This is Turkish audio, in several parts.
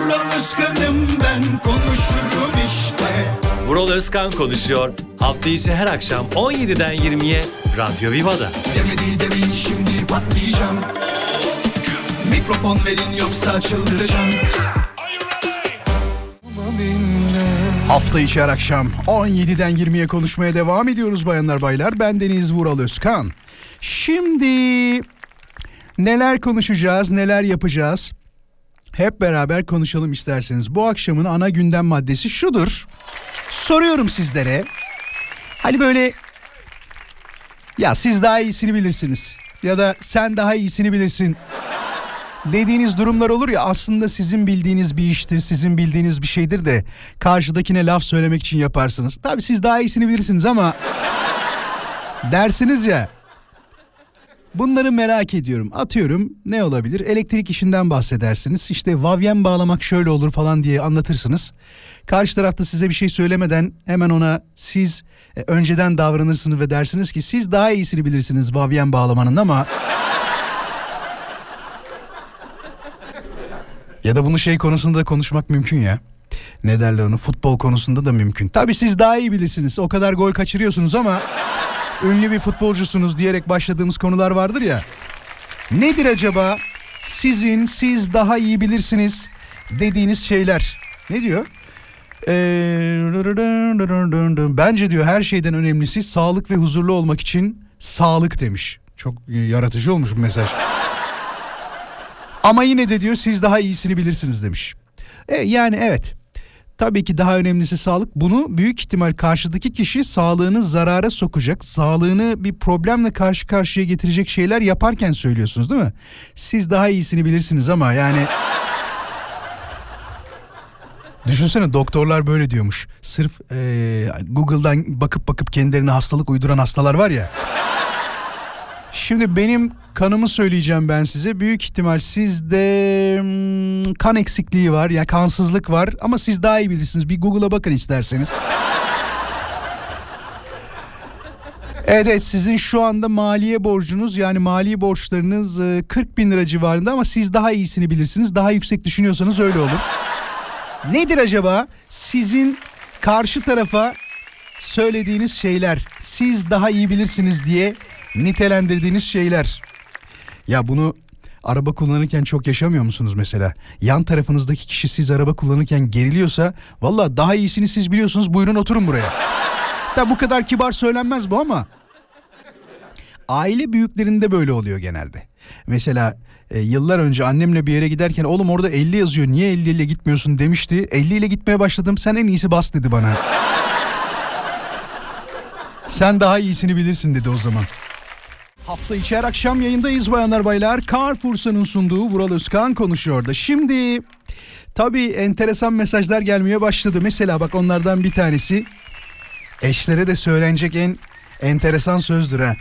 Vural Özkan'ım ben konuşurum işte Vural Özkan konuşuyor. Hafta içi her akşam 17'den 20'ye Radyo Viva'da. Demedi demin şimdi patlayacağım Mikrofon verin yoksa çıldıracağım Hafta içi her akşam 17'den 20'ye konuşmaya devam ediyoruz bayanlar baylar. Ben Deniz Vural Özkan. Şimdi neler konuşacağız, neler yapacağız? Hep beraber konuşalım isterseniz. Bu akşamın ana gündem maddesi şudur. Soruyorum sizlere. Hani böyle ya siz daha iyisini bilirsiniz ya da sen daha iyisini bilirsin dediğiniz durumlar olur ya aslında sizin bildiğiniz bir iştir, sizin bildiğiniz bir şeydir de karşıdakine laf söylemek için yaparsınız. Tabii siz daha iyisini bilirsiniz ama dersiniz ya Bunları merak ediyorum. Atıyorum ne olabilir? Elektrik işinden bahsedersiniz. İşte vavyen bağlamak şöyle olur falan diye anlatırsınız. Karşı tarafta size bir şey söylemeden hemen ona siz e, önceden davranırsınız ve dersiniz ki siz daha iyisini bilirsiniz vavyen bağlamanın ama Ya da bunu şey konusunda konuşmak mümkün ya. Ne derler onu futbol konusunda da mümkün. Tabii siz daha iyi bilirsiniz. O kadar gol kaçırıyorsunuz ama ünlü bir futbolcusunuz diyerek başladığımız konular vardır ya. Nedir acaba sizin siz daha iyi bilirsiniz dediğiniz şeyler? Ne diyor? Ee, bence diyor her şeyden önemlisi sağlık ve huzurlu olmak için sağlık demiş. Çok yaratıcı olmuş bu mesaj. Ama yine de diyor siz daha iyisini bilirsiniz demiş. E, yani evet. Tabii ki daha önemlisi sağlık. Bunu büyük ihtimal karşıdaki kişi sağlığını zarara sokacak, sağlığını bir problemle karşı karşıya getirecek şeyler yaparken söylüyorsunuz değil mi? Siz daha iyisini bilirsiniz ama yani Düşünsene doktorlar böyle diyormuş. Sırf ee, Google'dan bakıp bakıp kendilerine hastalık uyduran hastalar var ya. Şimdi benim kanımı söyleyeceğim ben size. Büyük ihtimal sizde hmm, kan eksikliği var. Ya kansızlık var ama siz daha iyi bilirsiniz. Bir Google'a bakın isterseniz. Evet sizin şu anda maliye borcunuz yani mali borçlarınız 40 bin lira civarında ama siz daha iyisini bilirsiniz. Daha yüksek düşünüyorsanız öyle olur. Nedir acaba sizin karşı tarafa söylediğiniz şeyler siz daha iyi bilirsiniz diye nitelendirdiğiniz şeyler. Ya bunu araba kullanırken çok yaşamıyor musunuz mesela? Yan tarafınızdaki kişi siz araba kullanırken geriliyorsa valla daha iyisini siz biliyorsunuz buyurun oturun buraya. Da bu kadar kibar söylenmez bu ama aile büyüklerinde böyle oluyor genelde. Mesela e, yıllar önce annemle bir yere giderken oğlum orada 50 yazıyor niye 50 ile gitmiyorsun demişti. 50 ile gitmeye başladım sen en iyisi bas dedi bana. sen daha iyisini bilirsin dedi o zaman. Hafta içi her akşam yayındayız bayanlar baylar. Carrefour'un sunduğu Vural Özkan konuşuyor da. Şimdi tabii enteresan mesajlar gelmeye başladı. Mesela bak onlardan bir tanesi eşlere de söylenecek en enteresan sözdür ha.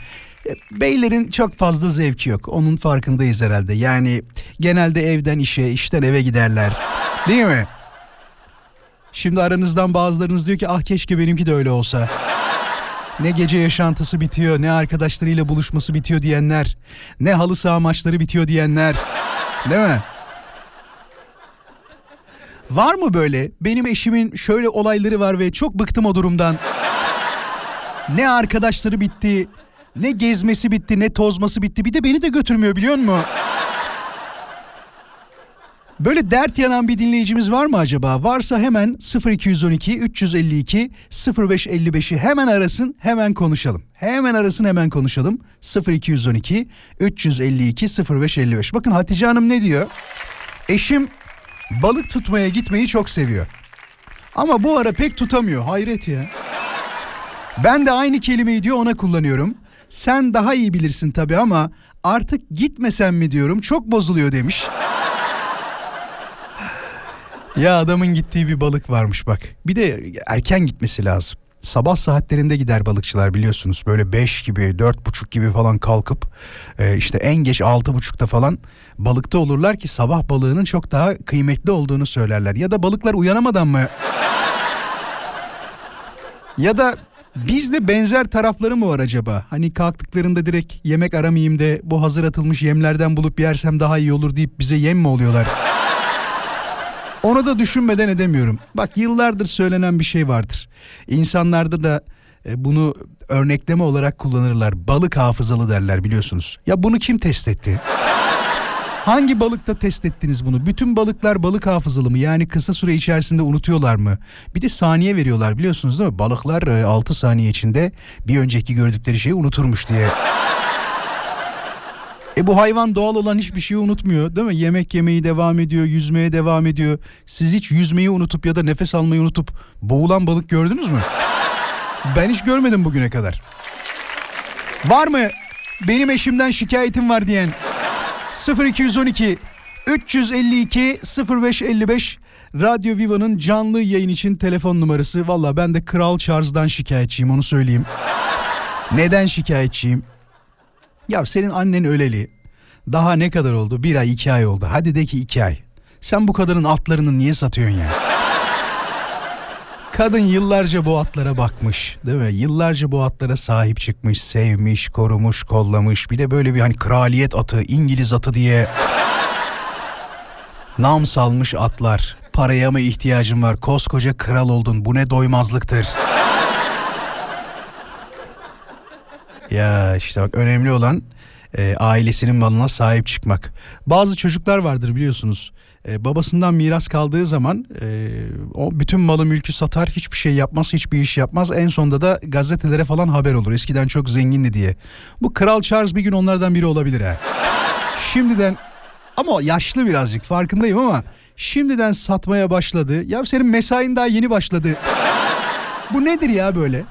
E, beylerin çok fazla zevki yok. Onun farkındayız herhalde. Yani genelde evden işe, işten eve giderler. Değil mi? Şimdi aranızdan bazılarınız diyor ki ah keşke benimki de öyle olsa. Ne gece yaşantısı bitiyor, ne arkadaşlarıyla buluşması bitiyor diyenler, ne halı saha maçları bitiyor diyenler. Değil mi? Var mı böyle? Benim eşimin şöyle olayları var ve çok bıktım o durumdan. Ne arkadaşları bitti, ne gezmesi bitti, ne tozması bitti. Bir de beni de götürmüyor biliyor musun? Böyle dert yanan bir dinleyicimiz var mı acaba? Varsa hemen 0212 352 0555'i hemen arasın, hemen konuşalım. Hemen arasın, hemen konuşalım. 0212 352 0555. Bakın Hatice Hanım ne diyor? Eşim balık tutmaya gitmeyi çok seviyor. Ama bu ara pek tutamıyor. Hayret ya. Ben de aynı kelimeyi diyor ona kullanıyorum. Sen daha iyi bilirsin tabii ama artık gitmesem mi diyorum çok bozuluyor demiş. Ya adamın gittiği bir balık varmış bak. Bir de erken gitmesi lazım. Sabah saatlerinde gider balıkçılar biliyorsunuz. Böyle 5 gibi, dört buçuk gibi falan kalkıp e, işte en geç altı buçukta falan balıkta olurlar ki sabah balığının çok daha kıymetli olduğunu söylerler. Ya da balıklar uyanamadan mı? ya da Bizde benzer tarafları mı var acaba? Hani kalktıklarında direkt yemek aramayayım da bu hazır atılmış yemlerden bulup yersem daha iyi olur deyip bize yem mi oluyorlar? Onu da düşünmeden edemiyorum. Bak yıllardır söylenen bir şey vardır. İnsanlarda da e, bunu örnekleme olarak kullanırlar. Balık hafızalı derler biliyorsunuz. Ya bunu kim test etti? Hangi balıkta test ettiniz bunu? Bütün balıklar balık hafızalı mı? Yani kısa süre içerisinde unutuyorlar mı? Bir de saniye veriyorlar biliyorsunuz değil mi? Balıklar 6 e, saniye içinde bir önceki gördükleri şeyi unuturmuş diye. E bu hayvan doğal olan hiçbir şeyi unutmuyor değil mi? Yemek yemeyi devam ediyor, yüzmeye devam ediyor. Siz hiç yüzmeyi unutup ya da nefes almayı unutup boğulan balık gördünüz mü? Ben hiç görmedim bugüne kadar. Var mı? Benim eşimden şikayetim var diyen 0212 352 0555 Radyo Viva'nın canlı yayın için telefon numarası. Valla ben de Kral Charles'dan şikayetçiyim onu söyleyeyim. Neden şikayetçiyim? Ya senin annen öleli. Daha ne kadar oldu? Bir ay iki ay oldu. Hadi de ki iki ay. Sen bu kadının atlarını niye satıyorsun ya? Kadın yıllarca bu atlara bakmış değil mi? Yıllarca bu atlara sahip çıkmış, sevmiş, korumuş, kollamış. Bir de böyle bir hani kraliyet atı, İngiliz atı diye nam salmış atlar. Paraya mı ihtiyacın var? Koskoca kral oldun. Bu ne doymazlıktır. Ya işte bak önemli olan e, ailesinin malına sahip çıkmak. Bazı çocuklar vardır biliyorsunuz e, babasından miras kaldığı zaman e, o bütün malı mülkü satar hiçbir şey yapmaz hiçbir iş yapmaz en sonunda da gazetelere falan haber olur eskiden çok zengindi diye. Bu Kral Charles bir gün onlardan biri olabilir ha. Şimdiden ama yaşlı birazcık farkındayım ama şimdiden satmaya başladı. Ya senin mesain daha yeni başladı. Bu nedir ya böyle?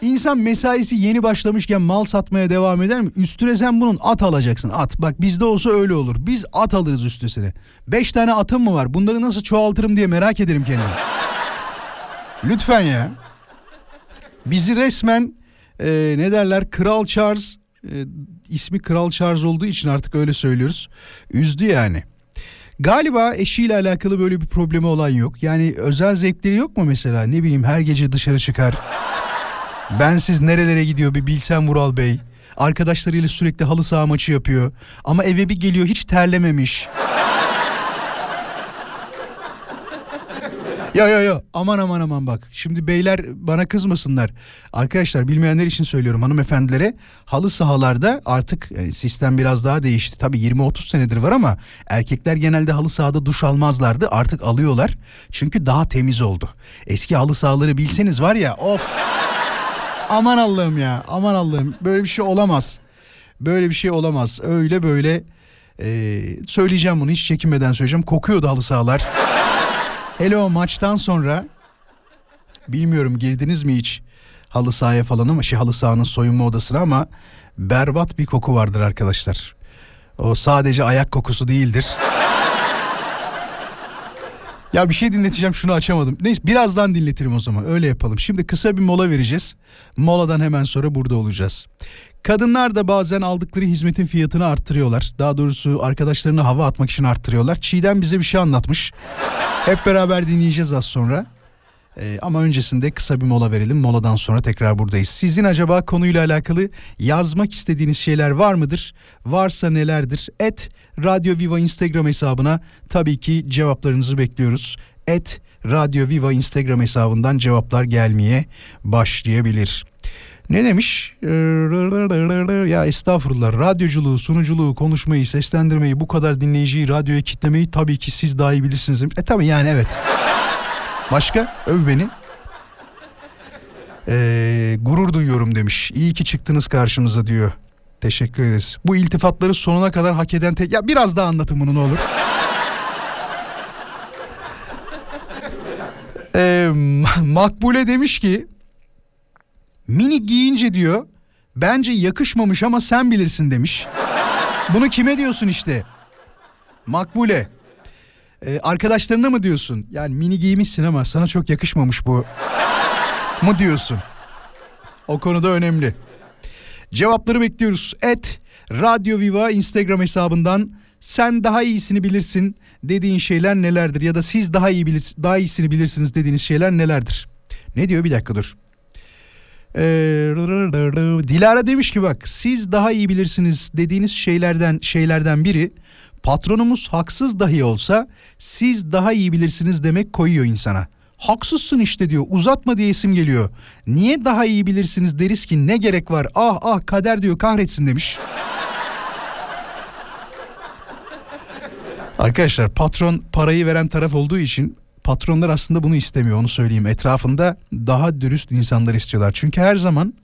İnsan mesaisi yeni başlamışken mal satmaya devam eder mi? Üstüne sen bunun at alacaksın at. Bak bizde olsa öyle olur. Biz at alırız üstesine. Beş tane atım mı var? Bunları nasıl çoğaltırım diye merak ederim kendimi. Lütfen ya. Bizi resmen e, ne derler Kral Charles e, ismi Kral Charles olduğu için artık öyle söylüyoruz. Üzdü yani. Galiba eşiyle alakalı böyle bir problemi olan yok. Yani özel zevkleri yok mu mesela? Ne bileyim her gece dışarı çıkar. Ben siz nerelere gidiyor bir bilsem Vural Bey. Arkadaşlarıyla sürekli halı saha maçı yapıyor. Ama eve bir geliyor hiç terlememiş. Ya ya ya aman aman aman bak. Şimdi beyler bana kızmasınlar. Arkadaşlar bilmeyenler için söylüyorum hanımefendilere. Halı sahalarda artık yani sistem biraz daha değişti. Tabii 20-30 senedir var ama erkekler genelde halı sahada duş almazlardı. Artık alıyorlar. Çünkü daha temiz oldu. Eski halı sahaları bilseniz var ya of. Aman Allah'ım ya aman Allah'ım böyle bir şey olamaz. Böyle bir şey olamaz. Öyle böyle e, söyleyeceğim bunu hiç çekinmeden söyleyeceğim. Kokuyordu halı sahalar. Hele o maçtan sonra bilmiyorum girdiniz mi hiç halı sahaya falan ama şey halı sahanın soyunma odasına ama berbat bir koku vardır arkadaşlar. O sadece ayak kokusu değildir. Ya bir şey dinleteceğim şunu açamadım. Neyse birazdan dinletirim o zaman öyle yapalım. Şimdi kısa bir mola vereceğiz. Moladan hemen sonra burada olacağız. Kadınlar da bazen aldıkları hizmetin fiyatını arttırıyorlar. Daha doğrusu arkadaşlarını hava atmak için arttırıyorlar. Çiğdem bize bir şey anlatmış. Hep beraber dinleyeceğiz az sonra. Ee, ama öncesinde kısa bir mola verelim. Moladan sonra tekrar buradayız. Sizin acaba konuyla alakalı yazmak istediğiniz şeyler var mıdır? Varsa nelerdir? Et Radyo Viva Instagram hesabına tabii ki cevaplarınızı bekliyoruz. Et Radyo Viva Instagram hesabından cevaplar gelmeye başlayabilir. Ne demiş? Ya estağfurullah radyoculuğu, sunuculuğu, konuşmayı, seslendirmeyi, bu kadar dinleyiciyi radyoya kitlemeyi tabii ki siz daha iyi bilirsiniz. E tabii yani evet. Başka? Öv beni. Ee, gurur duyuyorum demiş. İyi ki çıktınız karşımıza diyor. Teşekkür ederiz. Bu iltifatları sonuna kadar hak eden tek... Ya biraz daha anlatın bunu ne olur. ee, Makbule demiş ki... Mini giyince diyor... Bence yakışmamış ama sen bilirsin demiş. Bunu kime diyorsun işte? Makbule. Ee, arkadaşlarına mı diyorsun? Yani mini giymişsin ama sana çok yakışmamış bu. mu diyorsun? O konuda önemli. Cevapları bekliyoruz. Et Radyo Viva Instagram hesabından sen daha iyisini bilirsin dediğin şeyler nelerdir ya da siz daha iyi bilir, daha iyisini bilirsiniz dediğiniz şeyler nelerdir? Ne diyor bir dakika dur. Ee, Dilara demiş ki bak siz daha iyi bilirsiniz dediğiniz şeylerden şeylerden biri patronumuz haksız dahi olsa siz daha iyi bilirsiniz demek koyuyor insana. Haksızsın işte diyor uzatma diye isim geliyor. Niye daha iyi bilirsiniz deriz ki ne gerek var ah ah kader diyor kahretsin demiş. Arkadaşlar patron parayı veren taraf olduğu için patronlar aslında bunu istemiyor onu söyleyeyim. Etrafında daha dürüst insanlar istiyorlar. Çünkü her zaman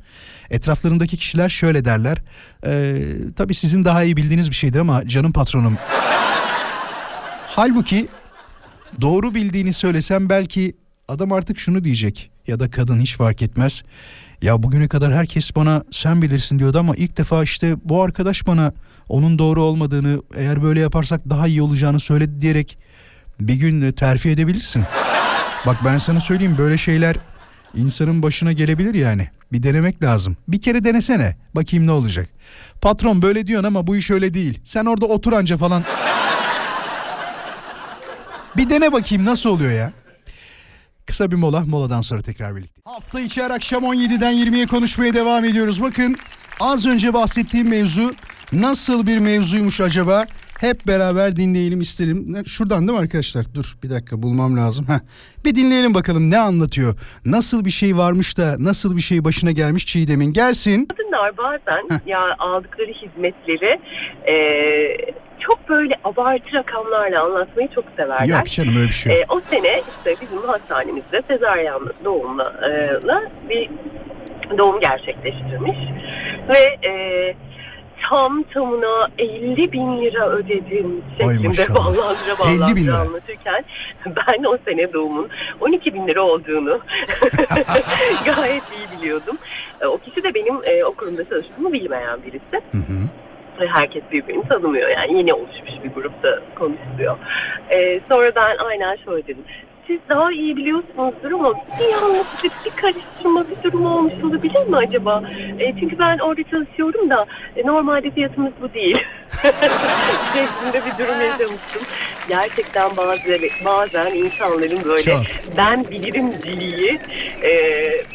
etraflarındaki kişiler şöyle derler. E, tabii sizin daha iyi bildiğiniz bir şeydir ama canım patronum. Halbuki doğru bildiğini söylesem belki adam artık şunu diyecek ya da kadın hiç fark etmez. Ya bugüne kadar herkes bana sen bilirsin diyordu ama ilk defa işte bu arkadaş bana onun doğru olmadığını eğer böyle yaparsak daha iyi olacağını söyledi diyerek bir gün terfi edebilirsin. Bak ben sana söyleyeyim böyle şeyler insanın başına gelebilir yani. Bir denemek lazım. Bir kere denesene. Bakayım ne olacak. Patron böyle diyorsun ama bu iş öyle değil. Sen orada otur anca falan. bir dene bakayım nasıl oluyor ya. Kısa bir mola. Moladan sonra tekrar birlikte. Hafta içi her akşam 17'den 20'ye konuşmaya devam ediyoruz. Bakın az önce bahsettiğim mevzu nasıl bir mevzuymuş acaba? Hep beraber dinleyelim isterim. Şuradan değil mi arkadaşlar? Dur bir dakika bulmam lazım. Heh. Bir dinleyelim bakalım ne anlatıyor? Nasıl bir şey varmış da nasıl bir şey başına gelmiş Çiğdem'in? Gelsin. Kadınlar bazen Heh. ya aldıkları hizmetleri e, çok böyle abartı rakamlarla anlatmayı çok severler. Yok canım öyle bir şey yok. E, o sene işte bizim hastanemizde sezaryen doğumla e, bir doğum gerçekleştirmiş. Ve e, tam tamına 50 bin lira ödedim şeklinde ballandıra ballandıra anlatırken ben o sene doğumun 12 bin lira olduğunu gayet iyi biliyordum. E, o kişi de benim e, o kurumda çalıştığımı bilmeyen birisi. Hı hı herkes birbirini tanımıyor yani yeni oluşmuş bir grupta konuşuluyor. Ee, sonra ben aynen şöyle dedim siz daha iyi biliyorsunuzdur ama bir yanlışlık, bir karıştırma bir durum olmuş olabilir mi acaba? E, çünkü ben orada çalışıyorum da e, normalde fiyatımız bu değil. Şeklinde bir durum yaşamıştım. Gerçekten bazı, bazen insanların böyle Çok. ben bilirimciliği e,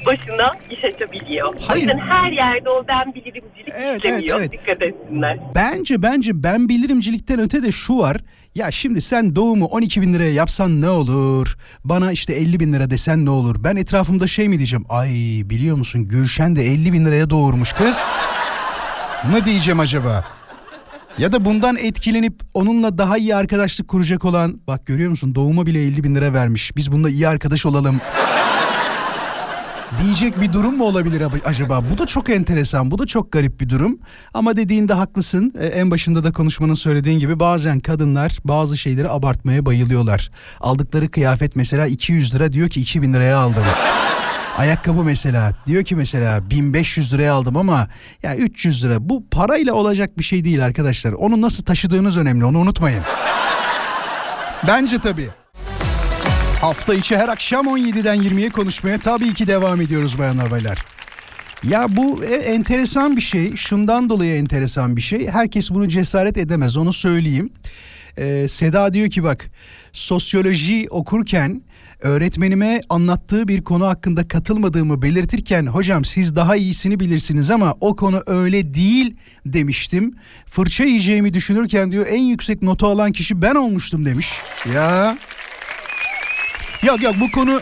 başına iş açabiliyor. Hayır. O yüzden her yerde o ben bilirimcilik evet, işlemiyor. Evet, evet. Dikkat etsinler. Bence bence ben bilirimcilikten öte de şu var. Ya şimdi sen doğumu 12 bin liraya yapsan ne olur? Bana işte 50 bin lira desen ne olur? Ben etrafımda şey mi diyeceğim? Ay biliyor musun Gülşen de 50 bin liraya doğurmuş kız. mı diyeceğim acaba? Ya da bundan etkilenip onunla daha iyi arkadaşlık kuracak olan bak görüyor musun doğuma bile 50 bin lira vermiş. Biz bununla iyi arkadaş olalım diyecek bir durum mu olabilir acaba? Bu da çok enteresan, bu da çok garip bir durum. Ama dediğinde haklısın. Ee, en başında da konuşmanın söylediğin gibi bazen kadınlar bazı şeyleri abartmaya bayılıyorlar. Aldıkları kıyafet mesela 200 lira diyor ki 2000 liraya aldım. Ayakkabı mesela diyor ki mesela 1500 liraya aldım ama ya 300 lira bu parayla olacak bir şey değil arkadaşlar. Onu nasıl taşıdığınız önemli onu unutmayın. Bence tabii. Hafta içi her akşam 17'den 20'ye konuşmaya tabii ki devam ediyoruz bayanlar baylar. Ya bu e, enteresan bir şey. Şundan dolayı enteresan bir şey. Herkes bunu cesaret edemez onu söyleyeyim. Ee, Seda diyor ki bak sosyoloji okurken öğretmenime anlattığı bir konu hakkında katılmadığımı belirtirken hocam siz daha iyisini bilirsiniz ama o konu öyle değil demiştim. Fırça yiyeceğimi düşünürken diyor en yüksek notu alan kişi ben olmuştum demiş. Ya Yok yok bu konu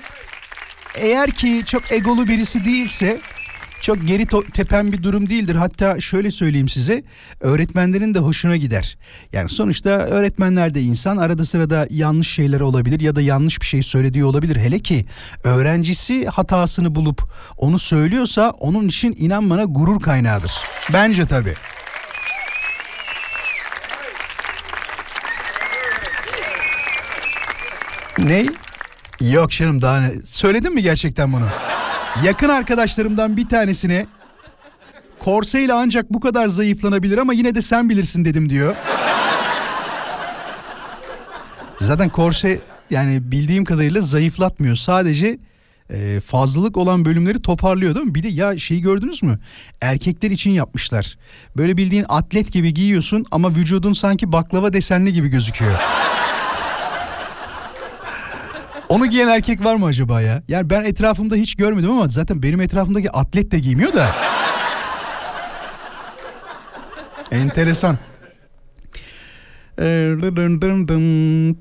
eğer ki çok egolu birisi değilse çok geri tepen bir durum değildir. Hatta şöyle söyleyeyim size öğretmenlerin de hoşuna gider. Yani sonuçta öğretmenler de insan arada sırada yanlış şeyler olabilir ya da yanlış bir şey söylediği olabilir. Hele ki öğrencisi hatasını bulup onu söylüyorsa onun için inan bana gurur kaynağıdır. Bence tabii. Ney? Yok canım daha ne? Söyledin mi gerçekten bunu? Yakın arkadaşlarımdan bir tanesine korseyle ancak bu kadar zayıflanabilir ama yine de sen bilirsin dedim diyor. Zaten korse yani bildiğim kadarıyla zayıflatmıyor. Sadece e, fazlalık olan bölümleri toparlıyor değil mi? Bir de ya şeyi gördünüz mü? Erkekler için yapmışlar. Böyle bildiğin atlet gibi giyiyorsun ama vücudun sanki baklava desenli gibi gözüküyor. Onu giyen erkek var mı acaba ya? Yani ben etrafımda hiç görmedim ama zaten benim etrafımdaki atlet de giymiyor da. Enteresan.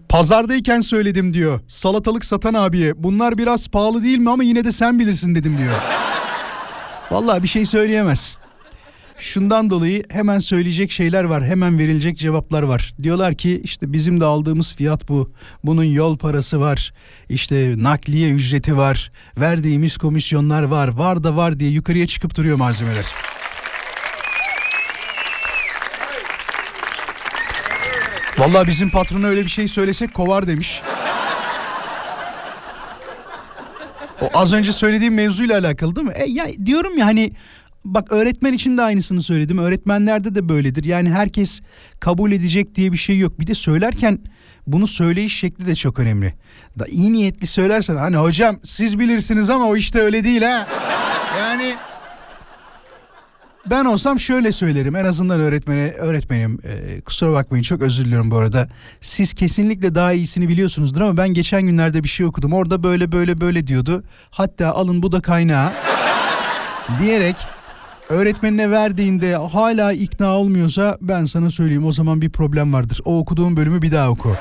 Pazardayken söyledim diyor. Salatalık satan abiye. Bunlar biraz pahalı değil mi ama yine de sen bilirsin dedim diyor. Vallahi bir şey söyleyemez. Şundan dolayı hemen söyleyecek şeyler var. Hemen verilecek cevaplar var. Diyorlar ki işte bizim de aldığımız fiyat bu. Bunun yol parası var. İşte nakliye ücreti var. Verdiğimiz komisyonlar var. Var da var diye yukarıya çıkıp duruyor malzemeler. Vallahi bizim patrona öyle bir şey söylesek kovar demiş. O az önce söylediğim mevzuyla alakalı değil mi? E ya diyorum ya hani bak öğretmen için de aynısını söyledim. Öğretmenlerde de böyledir. Yani herkes kabul edecek diye bir şey yok. Bir de söylerken bunu söyleyiş şekli de çok önemli. Da iyi niyetli söylersen hani hocam siz bilirsiniz ama o işte öyle değil ha. Yani ben olsam şöyle söylerim en azından öğretmene öğretmenim e, kusura bakmayın çok özür diliyorum bu arada. Siz kesinlikle daha iyisini biliyorsunuzdur ama ben geçen günlerde bir şey okudum. Orada böyle böyle böyle diyordu. Hatta alın bu da kaynağı diyerek öğretmenine verdiğinde hala ikna olmuyorsa ben sana söyleyeyim o zaman bir problem vardır. O okuduğun bölümü bir daha oku.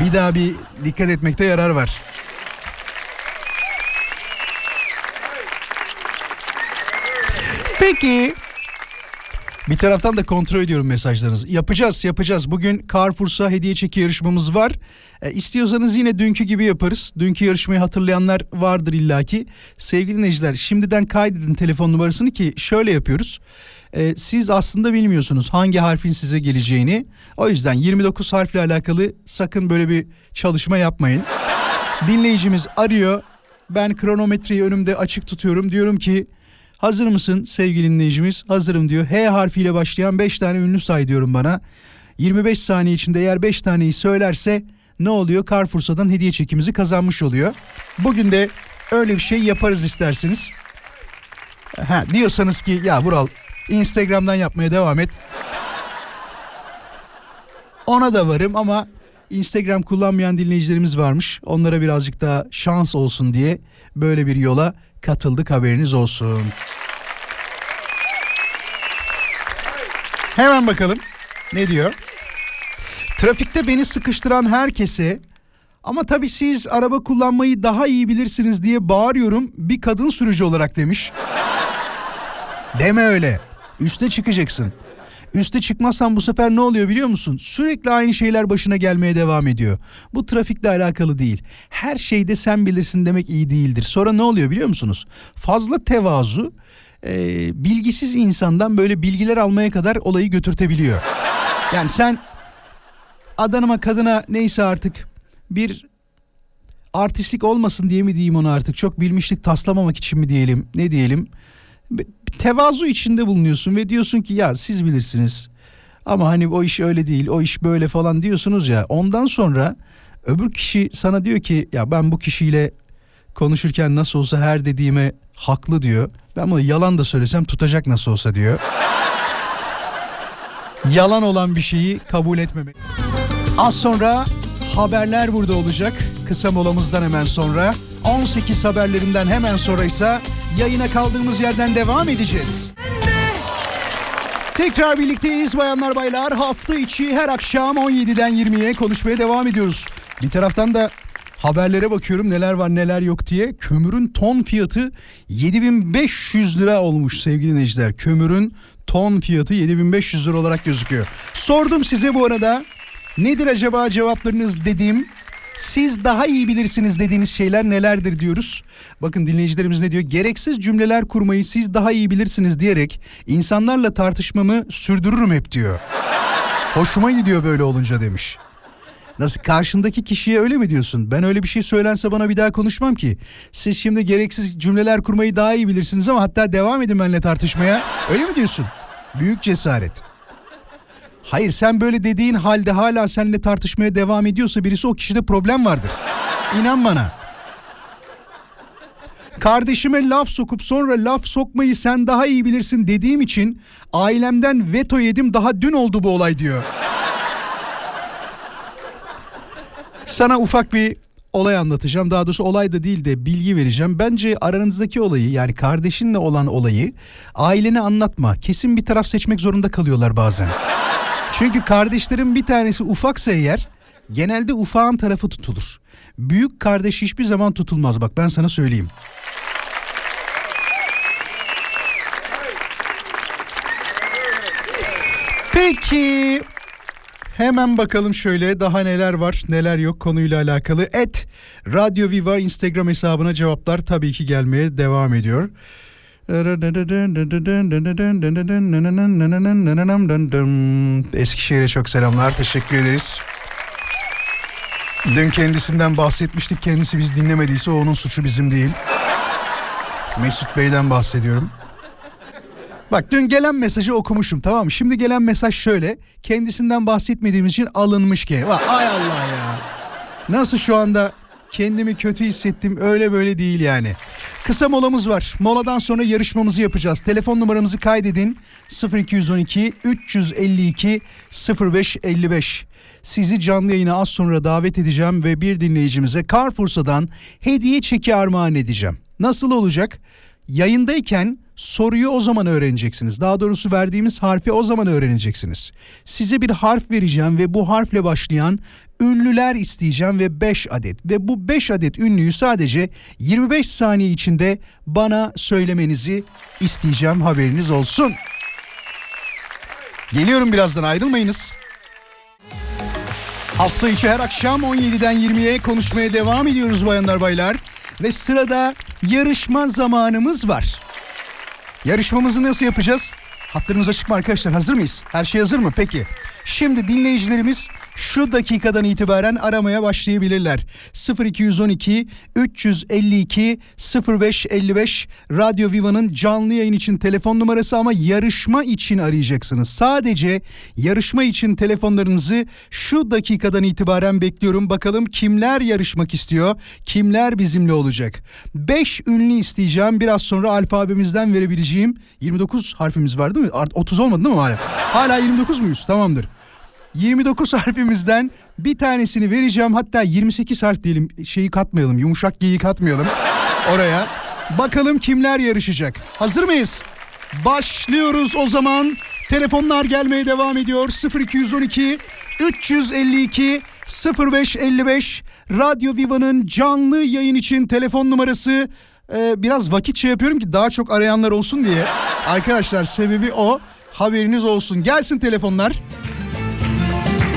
Bir daha bir dikkat etmekte yarar var. Peki. Bir taraftan da kontrol ediyorum mesajlarınızı. Yapacağız yapacağız. Bugün Carrefour'sa hediye çeki yarışmamız var. E, istiyorsanız yine dünkü gibi yaparız. Dünkü yarışmayı hatırlayanlar vardır illaki. Sevgili dinleyiciler şimdiden kaydedin telefon numarasını ki şöyle yapıyoruz. E, siz aslında bilmiyorsunuz hangi harfin size geleceğini. O yüzden 29 harfle alakalı sakın böyle bir çalışma yapmayın. Dinleyicimiz arıyor. Ben kronometreyi önümde açık tutuyorum. Diyorum ki Hazır mısın sevgili dinleyicimiz? Hazırım diyor. H harfiyle başlayan 5 tane ünlü say diyorum bana. 25 saniye içinde eğer 5 taneyi söylerse ne oluyor? Carrefour'dan hediye çekimizi kazanmış oluyor. Bugün de öyle bir şey yaparız isterseniz. Ha, diyorsanız ki ya Vural Instagram'dan yapmaya devam et. Ona da varım ama Instagram kullanmayan dinleyicilerimiz varmış. Onlara birazcık daha şans olsun diye böyle bir yola katıldık haberiniz olsun. Hemen bakalım ne diyor? Trafikte beni sıkıştıran herkese ama tabii siz araba kullanmayı daha iyi bilirsiniz diye bağırıyorum bir kadın sürücü olarak demiş. Deme öyle. Üste çıkacaksın. Üste çıkmazsan bu sefer ne oluyor biliyor musun? Sürekli aynı şeyler başına gelmeye devam ediyor. Bu trafikle alakalı değil. Her şeyde sen bilirsin demek iyi değildir. Sonra ne oluyor biliyor musunuz? Fazla tevazu e, bilgisiz insandan böyle bilgiler almaya kadar olayı götürtebiliyor. Yani sen adanıma kadına neyse artık bir artistlik olmasın diye mi diyeyim onu artık çok bilmişlik taslamamak için mi diyelim ne diyelim tevazu içinde bulunuyorsun ve diyorsun ki ya siz bilirsiniz ama hani o iş öyle değil o iş böyle falan diyorsunuz ya ondan sonra öbür kişi sana diyor ki ya ben bu kişiyle konuşurken nasıl olsa her dediğime haklı diyor. Ben bunu yalan da söylesem tutacak nasıl olsa diyor. yalan olan bir şeyi kabul etmemek. Az sonra haberler burada olacak. Kısa molamızdan hemen sonra 18 haberlerinden hemen sonra ise yayına kaldığımız yerden devam edeceğiz. Tekrar birlikteyiz bayanlar baylar. Hafta içi her akşam 17'den 20'ye konuşmaya devam ediyoruz. Bir taraftan da haberlere bakıyorum neler var neler yok diye. Kömürün ton fiyatı 7500 lira olmuş sevgili dinleyiciler. Kömürün ton fiyatı 7500 lira olarak gözüküyor. Sordum size bu arada nedir acaba cevaplarınız dedim. Siz daha iyi bilirsiniz dediğiniz şeyler nelerdir diyoruz. Bakın dinleyicilerimiz ne diyor? Gereksiz cümleler kurmayı siz daha iyi bilirsiniz diyerek insanlarla tartışmamı sürdürürüm hep diyor. Hoşuma gidiyor böyle olunca demiş. Nasıl karşındaki kişiye öyle mi diyorsun? Ben öyle bir şey söylense bana bir daha konuşmam ki. Siz şimdi gereksiz cümleler kurmayı daha iyi bilirsiniz ama hatta devam edin benimle tartışmaya. Öyle mi diyorsun? Büyük cesaret. Hayır sen böyle dediğin halde hala seninle tartışmaya devam ediyorsa birisi o kişide problem vardır. İnan bana. Kardeşime laf sokup sonra laf sokmayı sen daha iyi bilirsin dediğim için ailemden veto yedim daha dün oldu bu olay diyor. Sana ufak bir olay anlatacağım. Daha doğrusu olay da değil de bilgi vereceğim. Bence aranızdaki olayı yani kardeşinle olan olayı ailene anlatma. Kesin bir taraf seçmek zorunda kalıyorlar bazen. Çünkü kardeşlerin bir tanesi ufaksa eğer genelde ufağın tarafı tutulur. Büyük kardeş hiçbir zaman tutulmaz bak ben sana söyleyeyim. Peki Hemen bakalım şöyle daha neler var neler yok konuyla alakalı. Et Radyo Viva Instagram hesabına cevaplar tabii ki gelmeye devam ediyor. Eskişehir'e çok selamlar teşekkür ederiz. Dün kendisinden bahsetmiştik kendisi biz dinlemediyse onun suçu bizim değil. Mesut Bey'den bahsediyorum. Bak dün gelen mesajı okumuşum tamam mı? Şimdi gelen mesaj şöyle. Kendisinden bahsetmediğimiz için alınmış ki. Ay Allah ya. Nasıl şu anda kendimi kötü hissettim öyle böyle değil yani. Kısa molamız var. Moladan sonra yarışmamızı yapacağız. Telefon numaramızı kaydedin. 0212 352 0555. Sizi canlı yayına az sonra davet edeceğim ve bir dinleyicimize Carrefour'dan hediye çeki armağan edeceğim. Nasıl olacak? Yayındayken soruyu o zaman öğreneceksiniz. Daha doğrusu verdiğimiz harfi o zaman öğreneceksiniz. Size bir harf vereceğim ve bu harfle başlayan ünlüler isteyeceğim ve 5 adet. Ve bu 5 adet ünlüyü sadece 25 saniye içinde bana söylemenizi isteyeceğim haberiniz olsun. Geliyorum birazdan ayrılmayınız. Hafta içi her akşam 17'den 20'ye konuşmaya devam ediyoruz bayanlar baylar. Ve sırada yarışma zamanımız var. Yarışmamızı nasıl yapacağız? Hatlarınız açık mı arkadaşlar? Hazır mıyız? Her şey hazır mı? Peki. Şimdi dinleyicilerimiz şu dakikadan itibaren aramaya başlayabilirler. 0212 352 0555 Radyo Viva'nın canlı yayın için telefon numarası ama yarışma için arayacaksınız. Sadece yarışma için telefonlarınızı şu dakikadan itibaren bekliyorum. Bakalım kimler yarışmak istiyor? Kimler bizimle olacak? 5 ünlü isteyeceğim. Biraz sonra alfabemizden verebileceğim 29 harfimiz var değil mi? 30 olmadı değil mi hala? Hala 29 muyuz? Tamamdır. 29 harfimizden bir tanesini vereceğim. Hatta 28 harf diyelim şeyi katmayalım. Yumuşak geyi katmayalım oraya. Bakalım kimler yarışacak. Hazır mıyız? Başlıyoruz o zaman. Telefonlar gelmeye devam ediyor. 0212 352 0555 Radyo Viva'nın canlı yayın için telefon numarası. Ee, biraz vakit şey yapıyorum ki daha çok arayanlar olsun diye. Arkadaşlar sebebi o. Haberiniz olsun. Gelsin telefonlar.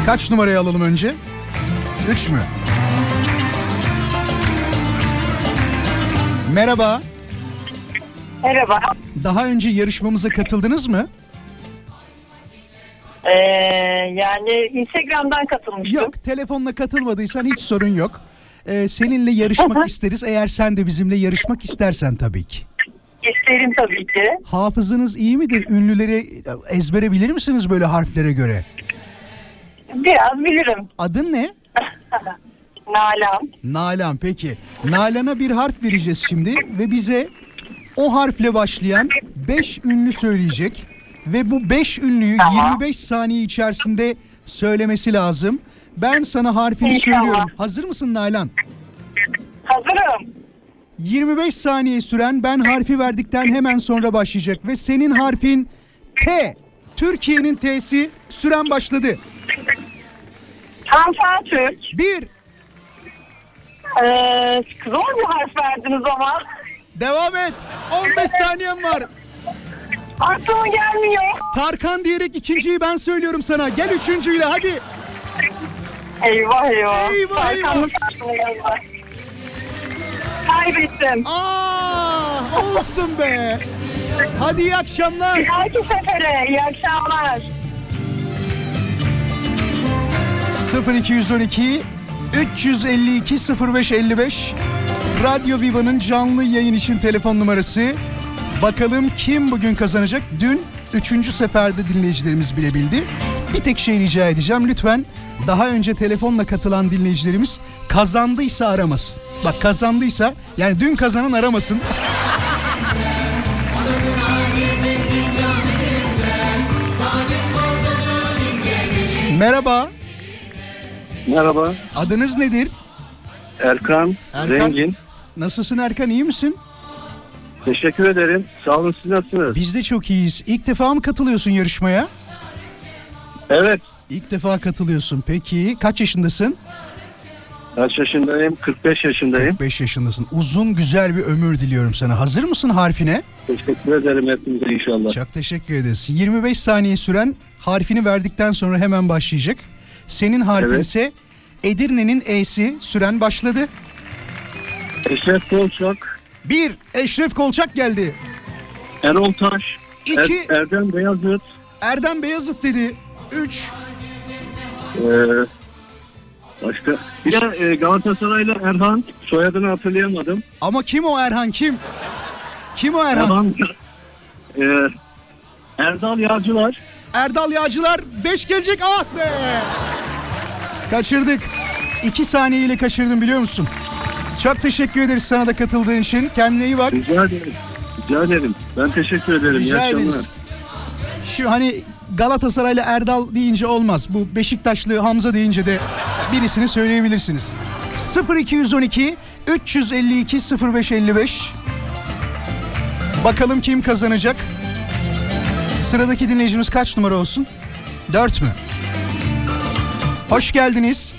Kaç numarayı alalım önce? Üç mü? Merhaba. Merhaba. Daha önce yarışmamıza katıldınız mı? Ee, yani Instagram'dan katılmıştım. Yok. Telefonla katılmadıysan hiç sorun yok. Ee, seninle yarışmak isteriz. Eğer sen de bizimle yarışmak istersen tabii ki. İsterim tabii ki. Hafızanız iyi midir? Ünlüleri ezbere bilir misiniz böyle harflere göre? Biraz bilirim. Adın ne? Nalan. Nalan peki. Nalan'a bir harf vereceğiz şimdi ve bize o harfle başlayan 5 ünlü söyleyecek. Ve bu 5 ünlüyü Tamam. 25 saniye içerisinde söylemesi lazım. Ben sana harfini İnşallah. söylüyorum. Hazır mısın Nalan? Hazırım. 25 saniye süren ben harfi verdikten hemen sonra başlayacak ve senin harfin T. Türkiye'nin T'si süren başladı. Tansa Türk. 1 Ee, zor bir harf verdiniz ama. Devam et. 15 saniyen var. Aklıma gelmiyor. Tarkan diyerek ikinciyi ben söylüyorum sana. Gel üçüncüyle hadi. Eyvah eyvah. Eyvah, Serkan'ın aklıma gelmez. Kaybettim. Aa, olsun be. Hadi iyi akşamlar. Bir dahaki sefere. İyi akşamlar. 0212 352 0555 Radyo Viva'nın canlı yayın için telefon numarası. Bakalım kim bugün kazanacak? Dün üçüncü seferde dinleyicilerimiz bilebildi. Bir tek şey rica edeceğim lütfen daha önce telefonla katılan dinleyicilerimiz kazandıysa aramasın. Bak kazandıysa yani dün kazanan aramasın. Merhaba. Merhaba, Adınız nedir? Erkan, Erkan. Zengin. Nasılsın Erkan iyi misin? Teşekkür ederim. Sağ olun, siz nasılsınız? Biz de çok iyiyiz. İlk defa mı katılıyorsun yarışmaya? Evet, İlk defa katılıyorsun. Peki kaç yaşındasın? kaç yaşındayım? 45 yaşındayım. 5 yaşındasın. Uzun güzel bir ömür diliyorum sana. Hazır mısın harfine? Teşekkür ederim hepinize inşallah. Çok teşekkür ederiz. 25 saniye süren harfini verdikten sonra hemen başlayacak. Senin harfin Evet. ise Edirne'nin E'si. Süren başladı. Eşref Kolçak, 1. Eşref Kolçak geldi. Erol Taş, İki. Er- Erdem Beyazıt, Erdem Beyazıt dedi. 3. ee, başka. Bir de e, Galatasaraylı Erhan, soyadını hatırlayamadım. Ama kim o Erhan kim? Kim o Erhan? Erhan, e, Erdal Yağcılar, Erdal Yağcılar 5 gelecek ah be. Kaçırdık. 2 saniyeyle kaçırdım biliyor musun? Çok teşekkür ederiz sana da katıldığın için. Kendine iyi bak. rica ederim. Rica ederim. Ben teşekkür ederim. Rica ederiz. Şu hani Galatasaraylı Erdal deyince olmaz. Bu Beşiktaşlı Hamza deyince de birisini söyleyebilirsiniz. 0212 352 0555 Bakalım kim kazanacak? Sıradaki dinleyicimiz kaç numara olsun? 4 mü? Hoş geldiniz.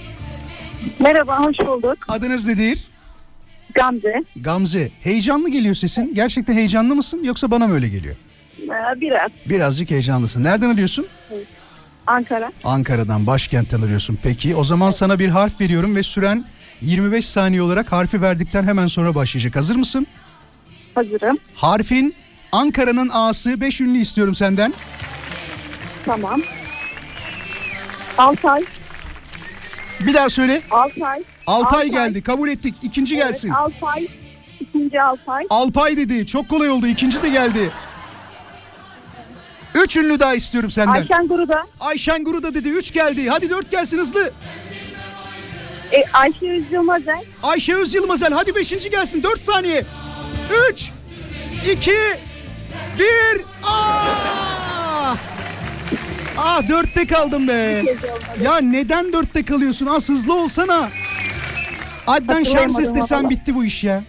Merhaba, hoş bulduk. Adınız nedir? Gamze. Gamze. Heyecanlı geliyor sesin. Gerçekten heyecanlı mısın yoksa bana mı öyle geliyor? Ee, biraz. Birazcık heyecanlısın. Nereden arıyorsun? Ankara. Ankara'dan, başkentten arıyorsun. Peki o zaman sana bir harf veriyorum ve süren 25 saniye olarak harfi verdikten hemen sonra başlayacak. Hazır mısın? Hazırım. Harfin Ankara'nın A'sı 5 ünlü istiyorum senden. Tamam. Altay. Bir daha söyle. Altay. Altay geldi. Kabul ettik. İkinci gelsin. Evet, Altay. İkinci Altay. Alpay dedi. Çok kolay oldu. İkinci de geldi. Üç ünlü daha istiyorum senden. Ayşen Guru'da. Ayşen Guru da dedi. Üç geldi. Hadi dört gelsin hızlı. E, Ayşe Üzülmazel. Ayşe Öz Yılmazel. Hadi beşinci gelsin. Dört saniye. Üç. iki, Bir. Ah! Ah dörtte kaldım be. Ya neden dörtte kalıyorsun? Az hızlı olsana. Adnan Şenses desen bitti bu iş ya.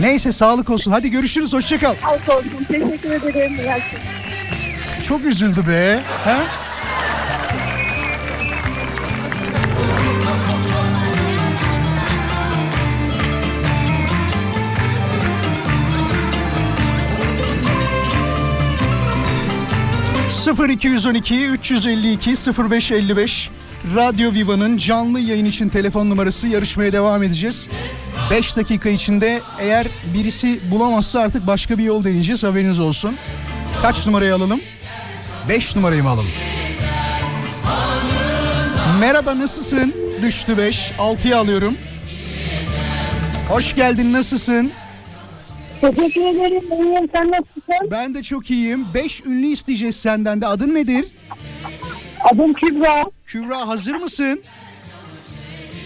Neyse sağlık olsun. Hadi görüşürüz. Hoşça kal. Alt olsun. Teşekkür ederim. Çok üzüldü be. Ha? ...0212 352 0555 Radyo Viva'nın canlı yayın için telefon numarası yarışmaya devam edeceğiz. 5 dakika içinde eğer birisi bulamazsa artık başka bir yol deneyeceğiz haberiniz olsun. Kaç numarayı alalım? 5 numarayı mı alalım? Merhaba nasılsın? Düştü 5. 6'yı alıyorum. Hoş geldin nasılsın? Teşekkür ederim. İyiyim. Sen nasılsın? Ben de çok iyiyim. 5 ünlü isteyeceğiz senden de. Adın nedir? Adım Kübra. Kübra hazır mısın?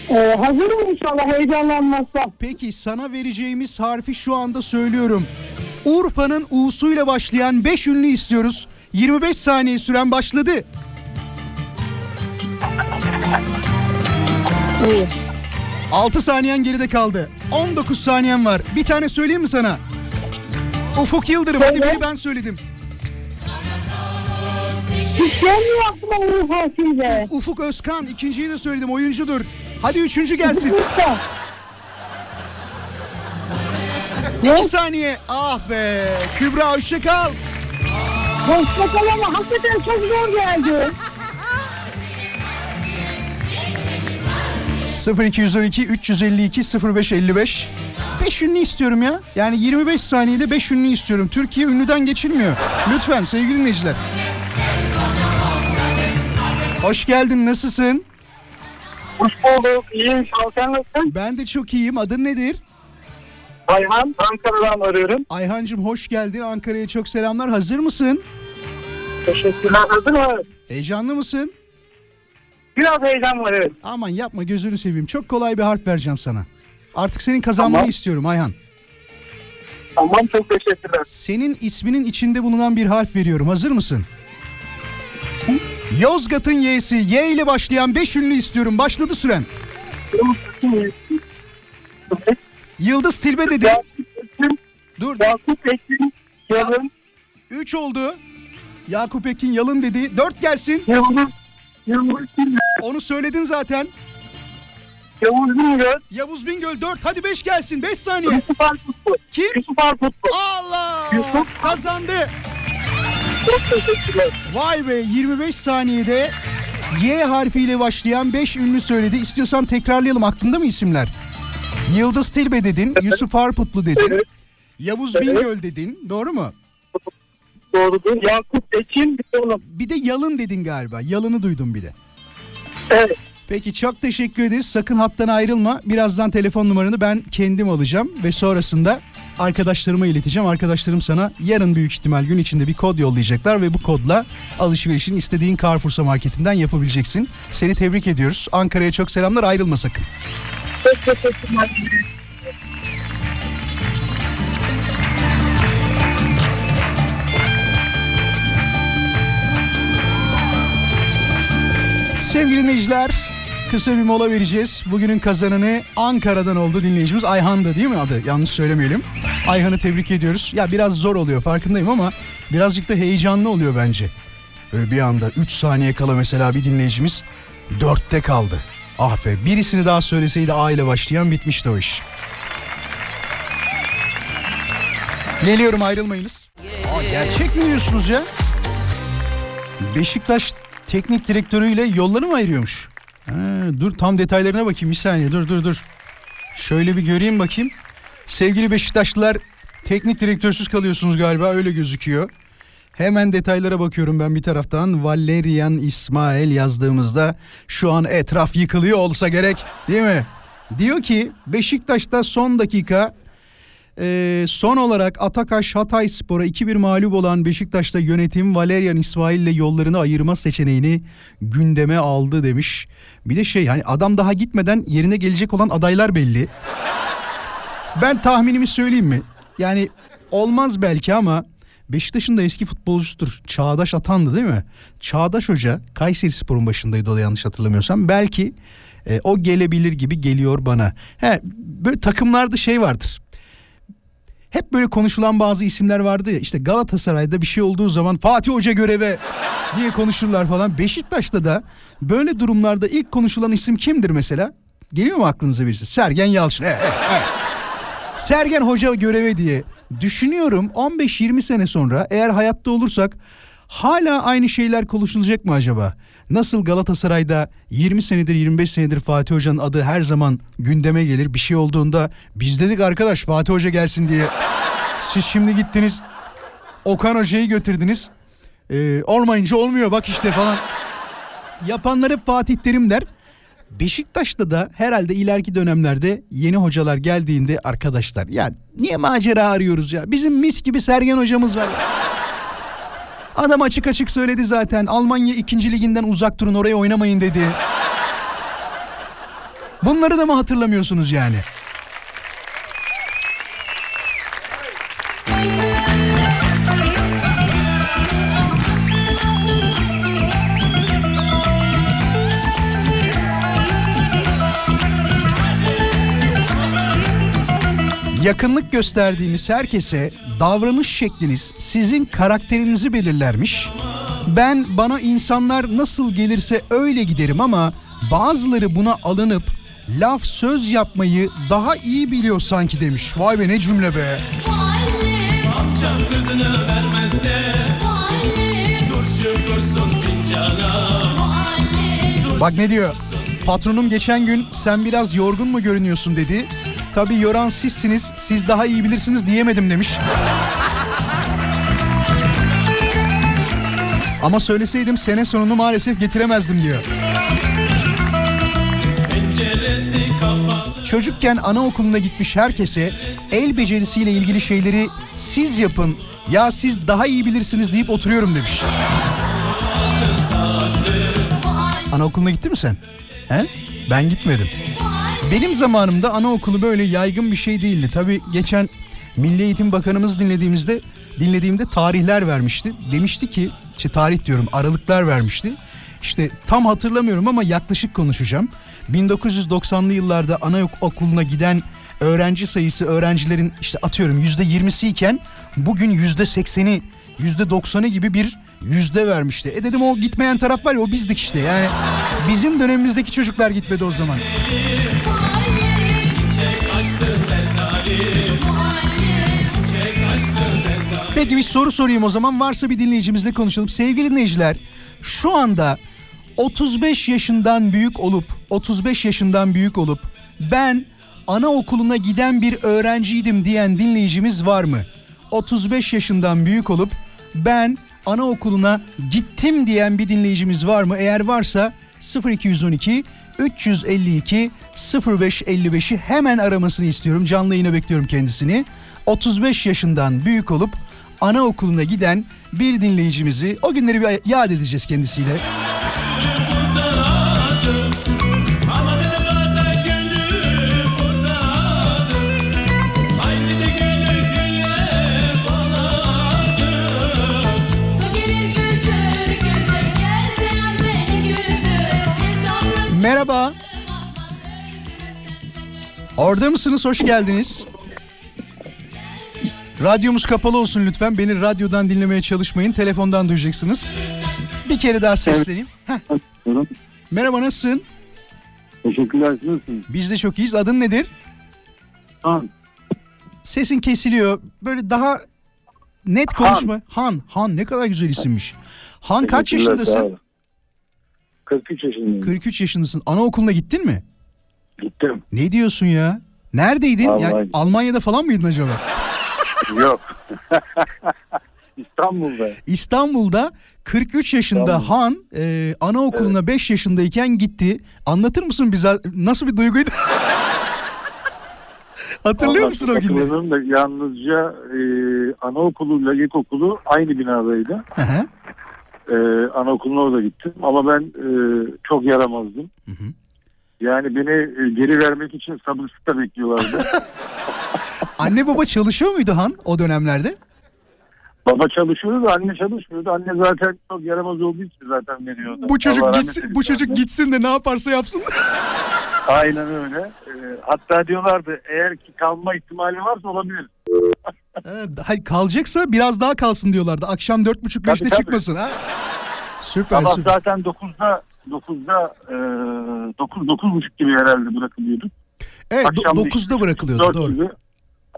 Ee, hazırım inşallah heyecanlanmazsam. Peki sana vereceğimiz harfi şu anda söylüyorum. Urfa'nın U'suyla başlayan 5 ünlü istiyoruz. 25 saniye süren başladı. İyi. 6 saniyen geride kaldı. 19 saniyen var. Bir tane söyleyeyim mi sana? Ufuk Yıldırım. Hadi Söyle. biri ben söyledim. Hiç gelmiyor aklıma Fatih'le. Ufuk Özkan. ikinciyi de söyledim. Oyuncudur. Hadi üçüncü gelsin. 2 saniye. Ah be. Kübra hoşça kal. Hoşça kal ama hakikaten çok zor geldi. 0212 352 0555 5 ünlü istiyorum ya. Yani 25 saniyede 5 ünlü istiyorum. Türkiye ünlüden geçilmiyor. Lütfen sevgili dinleyiciler. Hoş geldin. Nasılsın? Hoş bulduk. İyiyim. Sağ ol. Sen nasılsın? Ben de çok iyiyim. Adın nedir? Ayhan. Ankara'dan arıyorum. Ayhancım hoş geldin. Ankara'ya çok selamlar. Hazır mısın? Teşekkürler. Hazır mı? Heyecanlı mısın? Biraz heyecan var evet. Aman yapma gözünü seveyim. Çok kolay bir harf vereceğim sana. Artık senin kazanmanı Tamam. istiyorum Ayhan. Tamam çok teşekkürler. Senin isminin içinde bulunan bir harf veriyorum. Hazır mısın? Yozgat'ın Y'si. Y ile başlayan 5 ünlü istiyorum. Başladı süren. Yıldız Tilbe dedi. Dur. Yakup Ekin, Yalın, 3 oldu. Yakup Ekin Yalın dedi. 4 gelsin. Yıldız, Yıldız Tilbe, Onu söyledin zaten. Yavuz Bingöl, Yavuz Bingöl 4. Hadi 5 gelsin. 5 saniye. Yusuf Arputlu. Kim? Yusuf Arputlu. Allah! Yusuf. Kazandı. Çok teşekkürler. Vay be 25 saniyede Y harfiyle başlayan 5 ünlü söyledi. İstiyorsan tekrarlayalım. Aklında mı isimler? Yıldız Tilbe dedin. Yusuf Arputlu dedin. Evet. Yavuz Evet. Bingöl dedin. Doğru mu? Doğrudur. Yakup Ekin. Bir de Yalın dedin galiba. Yalın'ı duydum bir de. Evet. Peki çok teşekkür ederiz. Sakın hattan ayrılma. Birazdan telefon numaranı ben kendim alacağım ve sonrasında arkadaşlarıma ileteceğim. Arkadaşlarım sana yarın büyük ihtimal gün içinde bir kod yollayacaklar ve bu kodla alışverişini istediğin Carrefour'sa marketinden yapabileceksin. Seni tebrik ediyoruz. Ankara'ya çok selamlar. Ayrılma sakın. Çok teşekkürler. Sevgili dinleyiciler kısa bir mola vereceğiz. Bugünün kazananı Ankara'dan oldu dinleyicimiz. Ayhan'dı değil mi adı? Yanlış söylemeyelim. Ayhan'ı tebrik ediyoruz. Ya biraz zor oluyor farkındayım ama birazcık da heyecanlı oluyor bence. Böyle bir anda 3 saniye kala mesela bir dinleyicimiz 4'te kaldı. Ah be birisini daha söyleseydi A ile başlayan bitmişti o iş. Geliyorum ayrılmayınız. Aa, gerçek mi diyorsunuz ya? Beşiktaş teknik direktörüyle yolları mı ayırıyormuş? Ha, dur tam detaylarına bakayım bir saniye dur dur dur. Şöyle bir göreyim bakayım. Sevgili Beşiktaşlılar teknik direktörsüz kalıyorsunuz galiba öyle gözüküyor. Hemen detaylara bakıyorum ben bir taraftan. Valerian İsmail yazdığımızda şu an etraf yıkılıyor olsa gerek değil mi? Diyor ki Beşiktaş'ta son dakika ee, son olarak Atakaş Hatay Spor'a 2-1 mağlup olan Beşiktaş'ta yönetim Valerian İsmail ile yollarını ayırma seçeneğini gündeme aldı demiş. Bir de şey hani adam daha gitmeden yerine gelecek olan adaylar belli. Ben tahminimi söyleyeyim mi? Yani olmaz belki ama Beşiktaş'ın da eski futbolcusudur. Çağdaş Atan'dı değil mi? Çağdaş Hoca Kayseri Spor'un başındaydı o da yanlış hatırlamıyorsam. Belki e, o gelebilir gibi geliyor bana. He, böyle takımlarda şey vardır hep böyle konuşulan bazı isimler vardı ya işte Galatasaray'da bir şey olduğu zaman Fatih Hoca göreve diye konuşurlar falan. Beşiktaş'ta da böyle durumlarda ilk konuşulan isim kimdir mesela? Geliyor mu aklınıza birisi? Sergen Yalçın. Evet, evet. Sergen Hoca göreve diye düşünüyorum 15-20 sene sonra eğer hayatta olursak hala aynı şeyler konuşulacak mı acaba? Nasıl Galatasaray'da 20 senedir 25 senedir Fatih Hoca'nın adı her zaman gündeme gelir. Bir şey olduğunda biz dedik arkadaş Fatih Hoca gelsin diye. Siz şimdi gittiniz Okan Hoca'yı götürdünüz. Ee, olmayınca olmuyor bak işte falan. Yapanlar hep Fatih Terim der. Beşiktaş'ta da herhalde ileriki dönemlerde yeni hocalar geldiğinde arkadaşlar ya niye macera arıyoruz ya? Bizim mis gibi Sergen hocamız var. Adam açık açık söyledi zaten. Almanya 2. liginden uzak durun oraya oynamayın dedi. Bunları da mı hatırlamıyorsunuz yani? Yakınlık gösterdiğiniz herkese davranış şekliniz sizin karakterinizi belirlermiş. Ben bana insanlar nasıl gelirse öyle giderim ama bazıları buna alınıp laf söz yapmayı daha iyi biliyor sanki demiş. Vay be ne cümle be. Amcam kızını vermezse Turşu kursun fincana Bak ne diyor? Patronum geçen gün sen biraz yorgun mu görünüyorsun dedi. Tabii yoran sizsiniz siz daha iyi bilirsiniz diyemedim demiş. Ama söyleseydim sene sonunu maalesef getiremezdim diyor. Çocukken anaokuluna gitmiş herkese el becerisiyle ilgili şeyleri siz yapın, Ya siz daha iyi bilirsiniz deyip oturuyorum demiş. Anaokuluna gitti mi sen? He? Ben gitmedim. Benim zamanımda anaokulu böyle yaygın bir şey değildi. Tabii geçen Milli Eğitim Bakanımız dinlediğimizde dinlediğimde tarihler vermişti. Demişti ki, işte tarih diyorum aralıklar vermişti. İşte tam hatırlamıyorum ama yaklaşık konuşacağım. 1990'lı yıllarda anaokuluna giden öğrenci sayısı öğrencilerin işte atıyorum yüzde yirmisi iken bugün yüzde sekseni yüzde doksanı gibi bir yüzde vermişti. E dedim o gitmeyen taraf var ya o bizdik işte yani bizim dönemimizdeki çocuklar gitmedi o zaman. Peki bir soru sorayım o zaman varsa bir dinleyicimizle konuşalım. Sevgili dinleyiciler şu anda 35 yaşından büyük olup 35 yaşından büyük olup ben anaokuluna giden bir öğrenciydim diyen dinleyicimiz var mı? 35 yaşından büyük olup ben anaokuluna gittim diyen bir dinleyicimiz var mı? Eğer varsa 0212 352 0555'i hemen aramasını istiyorum. Canlı yayına bekliyorum kendisini. 35 yaşından büyük olup anaokuluna giden bir dinleyicimizi o günleri bir yad edeceğiz kendisiyle. Merhaba. Orada mısınız? Hoş geldiniz. Radyomuz kapalı olsun lütfen. Beni radyodan dinlemeye çalışmayın. Telefondan duyacaksınız. Bir kere daha sesleneyim. Heh. Merhaba nasılsın? Teşekkürler. Siz nasılsınız? Biz de çok iyiyiz. Adın nedir? Han. Sesin kesiliyor. Böyle daha net konuşma. Han. Han ne kadar güzel isimmiş. Han kaç Teşekkürler, sağ yaşındasın? olun. 43 yaşındayım. 43 yaşındasın. Anaokuluna gittin mi? Gittim. Ne diyorsun ya? Neredeydin? Yani Vallahi. Almanya'da falan mıydın acaba? Yok. İstanbul'da. İstanbul'da 43 yaşında İstanbul. Han e, anaokuluna 5 yaşındayken gitti. Anlatır mısın bize nasıl bir duyguydu? Hatırlıyor Vallahi musun o çok günleri? da yalnızca e, anaokuluyla ilkokulu aynı binadaydı. Hı hı. E, anaokuluna orada gittim. Ama ben e, çok yaramazdım. hı. Yani beni e, geri vermek için sabırsızlıkla bekliyorlardı. Anne baba çalışıyor muydu Han o dönemlerde? Baba çalışıyordu anne çalışmıyordu. Anne zaten çok yaramaz olduğu için zaten veriyordu. Bu çocuk Allah gitsin bu çocuk anne. gitsin de ne yaparsa yapsın. Aynen öyle. E, hatta diyorlardı eğer ki kalma ihtimali varsa olabilir. Evet, hayır, kalacaksa biraz daha kalsın diyorlardı. Akşam 4.30 5'te tabii. çıkmasın ha. Süper Sabah süper. zaten 9'da 9'da e, 9 9.30 gibi herhalde bırakılıyorduk. Evet Akşam da 9'da üç- bırakılıyordu doğru. gibi,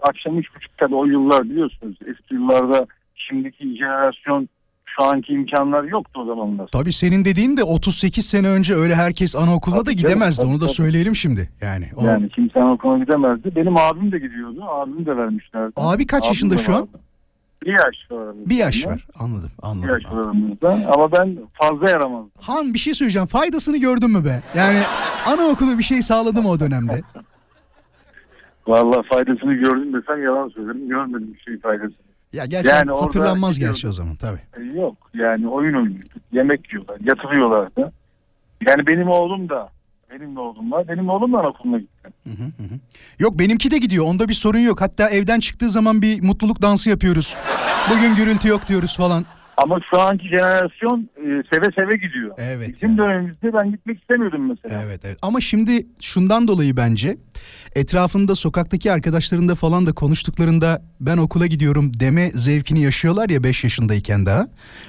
Akşam 3.30 tabii o yıllar biliyorsunuz. Eski yıllarda şimdiki jenerasyon şu anki imkanlar yoktu o zamanlar. Tabii senin dediğin de 38 sene önce öyle herkes anaokuluna da Tabii gidemezdi. canım, Onu da tabii, söyleyelim şimdi. Yani o Yani kimse okula gidemezdi. Benim abim de gidiyordu. Abim de vermişlerdi. Abi kaç Abim yaşında şu an? Bir yaş var. bir yaş var. Anladım Bir anladım. yaş var aramızda. Ama ben fazla yaramazdım. Han bir şey söyleyeceğim. Faydasını gördün mü be? Yani anaokulu bir şey sağladı mı o dönemde? Vallahi faydasını gördüm desem yalan söylerim. Görmedim bir şey faydasını. Ya gerçi Yani orada hatırlanmaz gidiyordu. gerçi o zaman tabii. E, Yok yani oyun oynuyorduk. Yemek yiyorlar. Yatırıyorlardı. Yani benim oğlum da benim oğlum var. Benim oğlum da anaokuluna gitti. Yok benimki de gidiyor. Onda bir sorun yok. Hatta evden çıktığı zaman bir mutluluk dansı yapıyoruz. Bugün gürültü yok diyoruz falan. Ama şu anki jenerasyon e, seve seve gidiyor. Evet Bizim ya. dönemimizde ben gitmek istemiyordum mesela. Evet evet. Ama şimdi şundan dolayı bence etrafında sokaktaki arkadaşlarında falan da konuştuklarında ben okula gidiyorum deme zevkini yaşıyorlar ya 5 yaşındayken daha.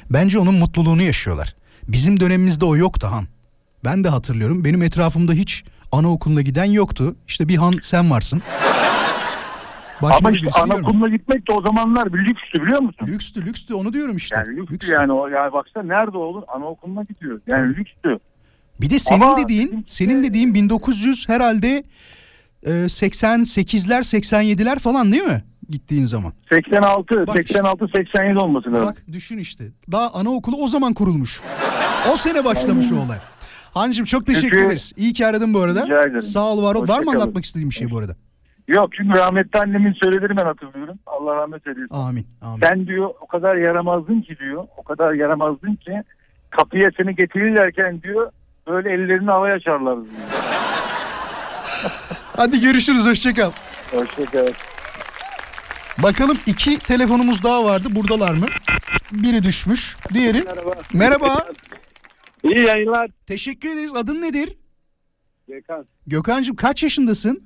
Bence onun mutluluğunu yaşıyorlar. Bizim dönemimizde o yoktu Han. Ben de hatırlıyorum. Benim etrafımda hiç anaokuluna giden yoktu. İşte bir Han sen varsın. Başka Ama işte anaokuluna gitmek de o zamanlar bir lükstü biliyor musun? Lükstü lükstü onu diyorum işte. Yani lükstü, Lükstü. yani o yani baksana nerede olur anaokuluna gidiyor. Yani lükstü. Bir de senin Ama dediğin, bizim- senin dediğin 1900 herhalde e, 88'ler 87'ler falan değil mi? Gittiğin zaman. 86 Bak 86 87 olması lazım. Bak düşün işte. Daha anaokulu o zaman kurulmuş. O sene başlamış o olay. Hancım çok teşekkür Çünkü- ederiz. İyi ki aradın bu arada. Rica ederim. Sağ ol var ol. Var mı anlatmak istediğin bir şey bu arada? Yok çünkü rahmetli annemin söylediğini ben hatırlıyorum. Allah rahmet eylesin. Amin. Amin. Sen diyor o kadar yaramazdın ki diyor. O kadar yaramazdın ki kapıya seni getirirlerken diyor böyle ellerini havaya açarlar diyor. Hadi görüşürüz hoşçakal. Hoşçakal. Bakalım iki telefonumuz daha vardı. Buradalar mı? Biri düşmüş. Diğeri. Merhaba. Merhaba. İyi yayınlar. Teşekkür ederiz. Adın nedir? Gökhan. Gökhan'cığım kaç yaşındasın?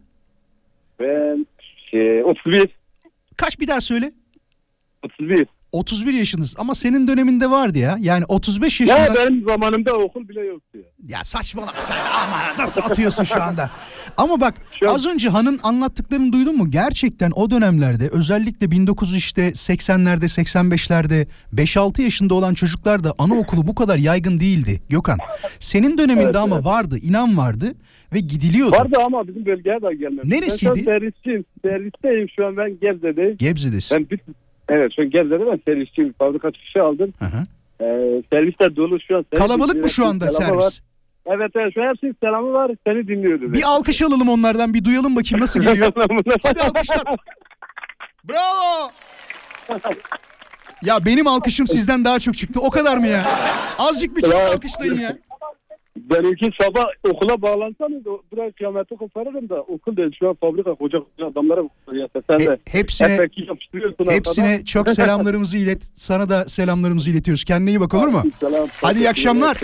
Ben şey, 31. Kaç bir daha söyle. 31. 31 yaşındasın ama senin döneminde vardı ya. Yani 35 yaşında. Ya benim zamanımda okul bile yoktu ya. Ya saçmalama sen ama nasıl atıyorsun şu anda? Ama bak Şu az önce Han'ın anlattıklarını duydun mu? Gerçekten o dönemlerde özellikle 1900 işte 80'lerde 85'lerde 5-6 yaşında olan çocuklarda anaokulu bu kadar yaygın değildi Gökhan. Senin döneminde Evet, ama evet. vardı inan vardı ve gidiliyordu. Vardı ama bizim bölgeye de gelmedi. Neresiydi? Ben servisçiyim. Servisteyim şu an ben Gebze'deyim. Gebze'desin. Ben bir, evet şu Gebze'de ben servisçiyim. Fabrika çıkışı aldım. Hı hı. Ee, servisler dolu şu an. Servis Kalabalık mı şu anda servis? Var. Evet evet şu an hepsinin selamı var. Seni dinliyordu. Bir alkış alalım onlardan bir duyalım bakayım nasıl geliyor. Hadi alkışlar. Bravo. Ya benim alkışım sizden daha çok çıktı. O kadar mı ya? Azıcık bir çok alkışlayın ya. Benimki sabah okula bağlansanız buraya kıyameti koparırım da okul değil şu an fabrika koca koca adamlara ya sen de He- hepsine- Hepsine arkadan. çok selamlarımızı ilet. Sana da selamlarımızı iletiyoruz. Kendine iyi bak olur mu? Selam. Hadi iyi akşamlar.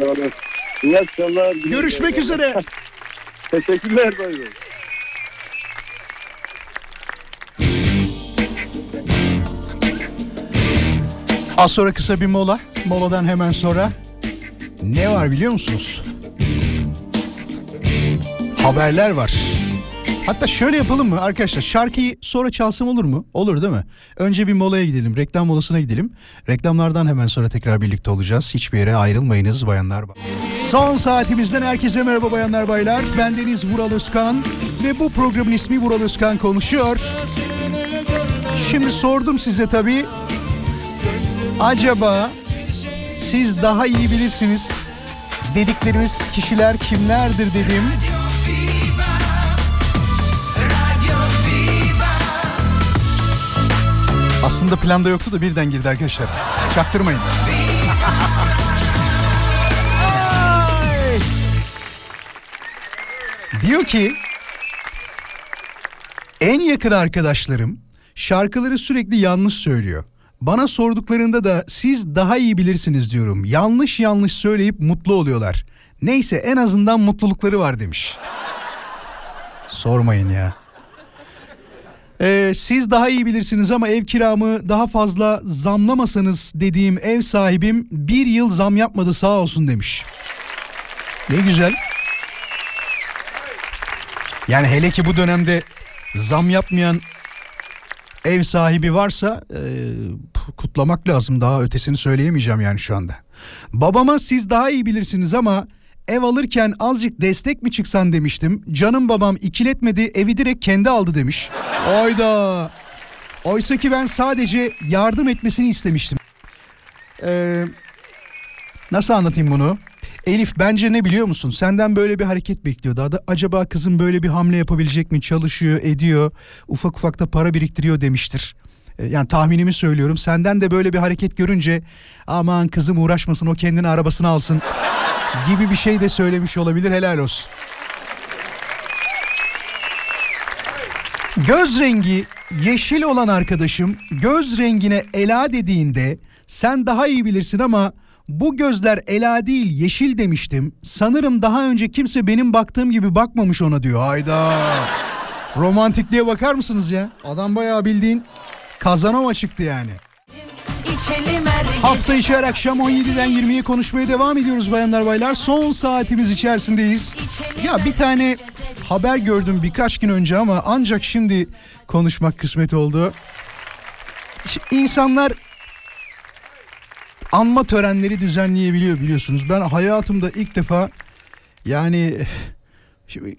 İyi akşamlar. Görüşmek üzere. Teşekkürler. Bay bay. Az sonra kısa bir mola. Moladan hemen sonra ne var biliyor musunuz? Haberler var. Hatta şöyle yapalım mı arkadaşlar? Şarkıyı sonra çalsam olur mu? Olur değil mi? Önce bir molaya gidelim. Reklam molasına gidelim. Reklamlardan hemen sonra tekrar birlikte olacağız. Hiçbir yere ayrılmayınız bayanlar. Son saatimizden herkese merhaba bayanlar baylar. Ben Deniz Vural Özkan ve bu programın ismi Vural Özkan konuşuyor. Şimdi sordum size tabii. Acaba siz daha iyi bilirsiniz dedikleriniz kişiler kimlerdir dedim. Aslında planda yoktu da birden girdi arkadaşlar. Çaktırmayın. Ay! Diyor ki en yakın arkadaşlarım şarkıları sürekli yanlış söylüyor. Bana sorduklarında da siz daha iyi bilirsiniz diyorum. Yanlış yanlış söyleyip mutlu oluyorlar. Neyse en azından mutlulukları var demiş. Sormayın ya. Ee, siz daha iyi bilirsiniz ama ev kiramı daha fazla zamlamasanız dediğim ev sahibim bir yıl zam yapmadı sağ olsun demiş. Ne güzel. Yani hele ki bu dönemde zam yapmayan ev sahibi varsa e, kutlamak lazım. Daha ötesini söyleyemeyeceğim yani şu anda. Babama siz daha iyi bilirsiniz ama ev alırken azıcık destek mi çıksan demiştim. Canım babam ikiletmedi evi direkt kendi aldı demiş. Oyda. Oysa ki ben sadece yardım etmesini istemiştim. Ee, nasıl anlatayım bunu? Elif bence ne biliyor musun? Senden böyle bir hareket bekliyordu. Ada- Acaba kızım böyle bir hamle yapabilecek mi? Çalışıyor, ediyor. Ufak ufak da para biriktiriyor demiştir. Ee, Yani tahminimi söylüyorum. Senden de böyle bir hareket görünce aman kızım uğraşmasın o kendini arabasını alsın gibi bir şey de söylemiş olabilir. Helal olsun. Göz rengi yeşil olan arkadaşım göz rengine Ela dediğinde sen daha iyi bilirsin ama bu gözler Ela değil yeşil demiştim. Sanırım daha önce kimse benim baktığım gibi bakmamış ona diyor. Hayda. Romantikliğe bakar mısınız ya? Adam bayağı bildiğin Kazanova çıktı yani. Hafta içi her akşam 17'den 20'ye konuşmaya devam ediyoruz bayanlar baylar. Son saatimiz içerisindeyiz. Ya bir tane haber gördüm birkaç gün önce ama ancak şimdi konuşmak kısmet oldu. İnsanlar anma törenleri düzenleyebiliyor biliyorsunuz. Ben hayatımda ilk defa yani şimdi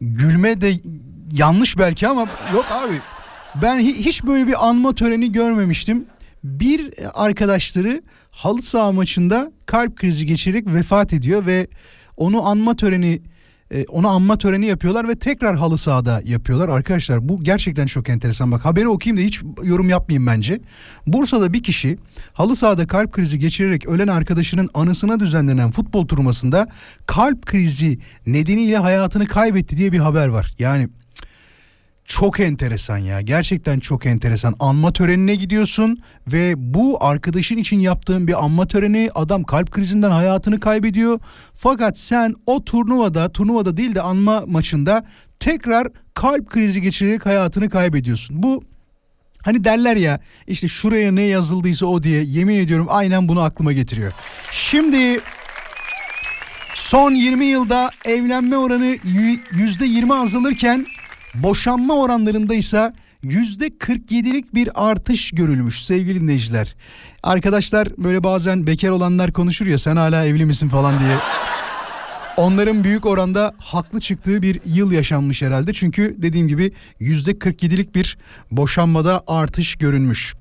gülme de yanlış belki ama yok abi. Ben hi- hiç böyle bir anma töreni görmemiştim. Bir arkadaşları halı saha maçında kalp krizi geçirerek vefat ediyor ve onu anma töreni e, ona anma töreni yapıyorlar ve tekrar halı sahada yapıyorlar. Arkadaşlar bu gerçekten çok enteresan. Bak haberi okuyayım da hiç yorum yapmayayım bence. Bursa'da bir kişi halı sahada kalp krizi geçirerek ölen arkadaşının anısına düzenlenen futbol turnuvasında kalp krizi nedeniyle hayatını kaybetti diye bir haber var. Yani çok enteresan ya. Gerçekten çok enteresan. Anma törenine gidiyorsun ve bu arkadaşın için yaptığın bir anma töreni adam kalp krizinden hayatını kaybediyor. Fakat sen o turnuvada, turnuvada değil de anma maçında tekrar kalp krizi geçirerek hayatını kaybediyorsun. Bu Hani derler ya işte şuraya ne yazıldıysa o diye yemin ediyorum aynen bunu aklıma getiriyor. Şimdi son 20 yılda evlenme oranı y- %20 azalırken boşanma oranlarında ise %47'lik bir artış görülmüş sevgili dinleyiciler. Arkadaşlar böyle bazen bekar olanlar konuşur ya sen hala evli misin falan diye. Onların büyük oranda haklı çıktığı bir yıl yaşanmış herhalde. Çünkü dediğim gibi %47'lik bir boşanmada artış görünmüş.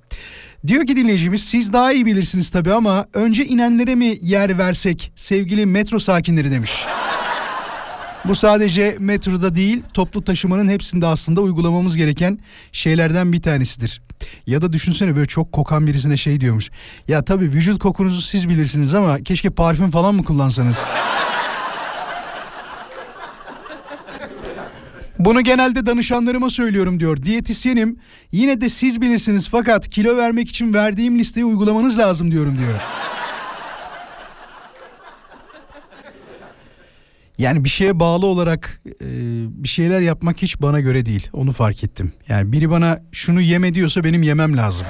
Diyor ki dinleyicimiz siz daha iyi bilirsiniz tabii ama önce inenlere mi yer versek sevgili metro sakinleri demiş. Bu sadece metroda değil toplu taşımanın hepsinde aslında uygulamamız gereken şeylerden bir tanesidir. Ya da düşünsene böyle çok kokan birisine şey diyormuş. Ya tabii vücut kokunuzu siz bilirsiniz ama keşke parfüm falan mı kullansanız? Bunu genelde danışanlarıma söylüyorum diyor. Diyetisyenim. Yine de siz bilirsiniz fakat kilo vermek için verdiğim listeyi uygulamanız lazım diyorum diyor. Yani bir şeye bağlı olarak e, bir şeyler yapmak hiç bana göre değil. Onu fark ettim. Yani biri bana şunu yeme diyorsa benim yemem lazım.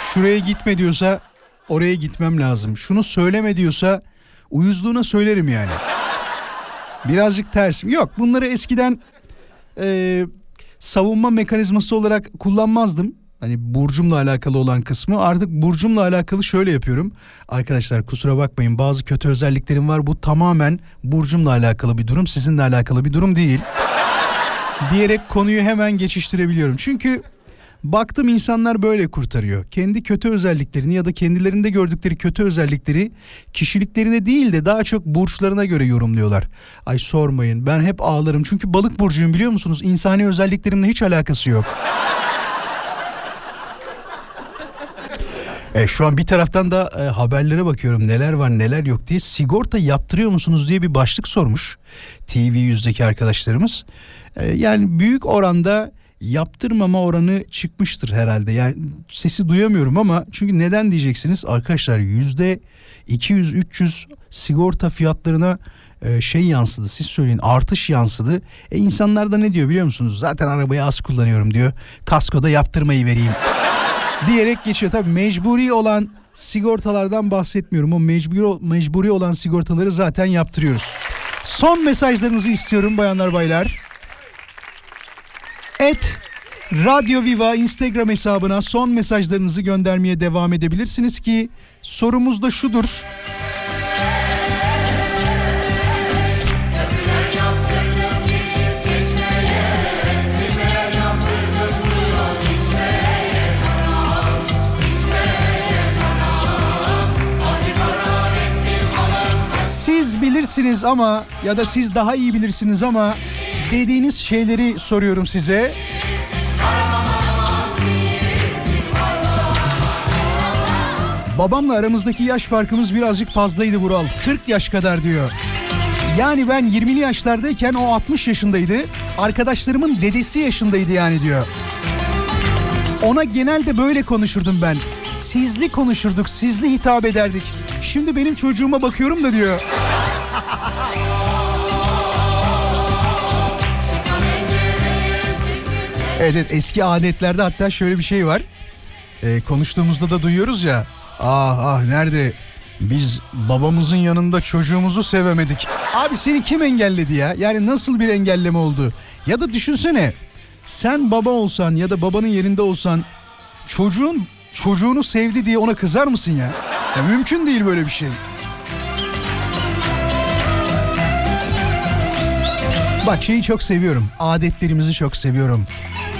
Şuraya gitme diyorsa oraya gitmem lazım. Şunu söyleme diyorsa uyuzluğuna söylerim yani. Birazcık tersim. Yok bunları eskiden e, savunma mekanizması olarak kullanmazdım. Hani burcumla alakalı olan kısmı artık burcumla alakalı şöyle yapıyorum. Arkadaşlar kusura bakmayın bazı kötü özelliklerim var. Bu tamamen burcumla alakalı bir durum sizinle alakalı bir durum değil. diyerek konuyu hemen geçiştirebiliyorum. Çünkü baktım insanlar böyle kurtarıyor. Kendi kötü özelliklerini ya da kendilerinde gördükleri kötü özellikleri kişiliklerine değil de daha çok burçlarına göre yorumluyorlar. Ay sormayın ben hep ağlarım çünkü balık burcuyum biliyor musunuz? İnsani özelliklerimle hiç alakası yok. E, şu an bir taraftan da e, haberlere bakıyorum neler var neler yok diye sigorta yaptırıyor musunuz diye bir başlık sormuş TV yüzdeki arkadaşlarımız. E, yani büyük oranda yaptırmama oranı çıkmıştır herhalde. Yani sesi duyamıyorum ama çünkü neden diyeceksiniz arkadaşlar yüzde 200-300 sigorta fiyatlarına e, şey yansıdı siz söyleyin artış yansıdı. E insanlar da ne diyor biliyor musunuz? Zaten arabayı az kullanıyorum diyor. Kaskoda yaptırmayı vereyim diyerek geçiyor. Tabii mecburi olan sigortalardan bahsetmiyorum. O mecburi, mecburi olan sigortaları zaten yaptırıyoruz. Son mesajlarınızı istiyorum bayanlar baylar. Et Radyo Viva Instagram hesabına son mesajlarınızı göndermeye devam edebilirsiniz ki sorumuz da şudur. Bilirsiniz ama ya da siz daha iyi bilirsiniz ama dediğiniz şeyleri soruyorum size. Babamla aramızdaki yaş farkımız birazcık fazlaydı Vural. 40 yaş kadar diyor. Yani ben 20'li yaşlardayken o 60 yaşındaydı. Arkadaşlarımın dedesi yaşındaydı yani diyor. Ona genelde böyle konuşurdum ben. Sizli konuşurduk, sizli hitap ederdik. Şimdi benim çocuğuma bakıyorum da diyor. Evet, eski adetlerde hatta şöyle bir şey var. Ee, konuştuğumuzda da duyuyoruz ya. Ah ah nerede biz babamızın yanında çocuğumuzu sevemedik. Abi seni kim engelledi ya? Yani nasıl bir engelleme oldu? Ya da düşünsene sen baba olsan ya da babanın yerinde olsan çocuğun çocuğunu sevdi diye ona kızar mısın ya? Ya mümkün değil böyle bir şey. Bak şeyi çok seviyorum. Adetlerimizi çok seviyorum.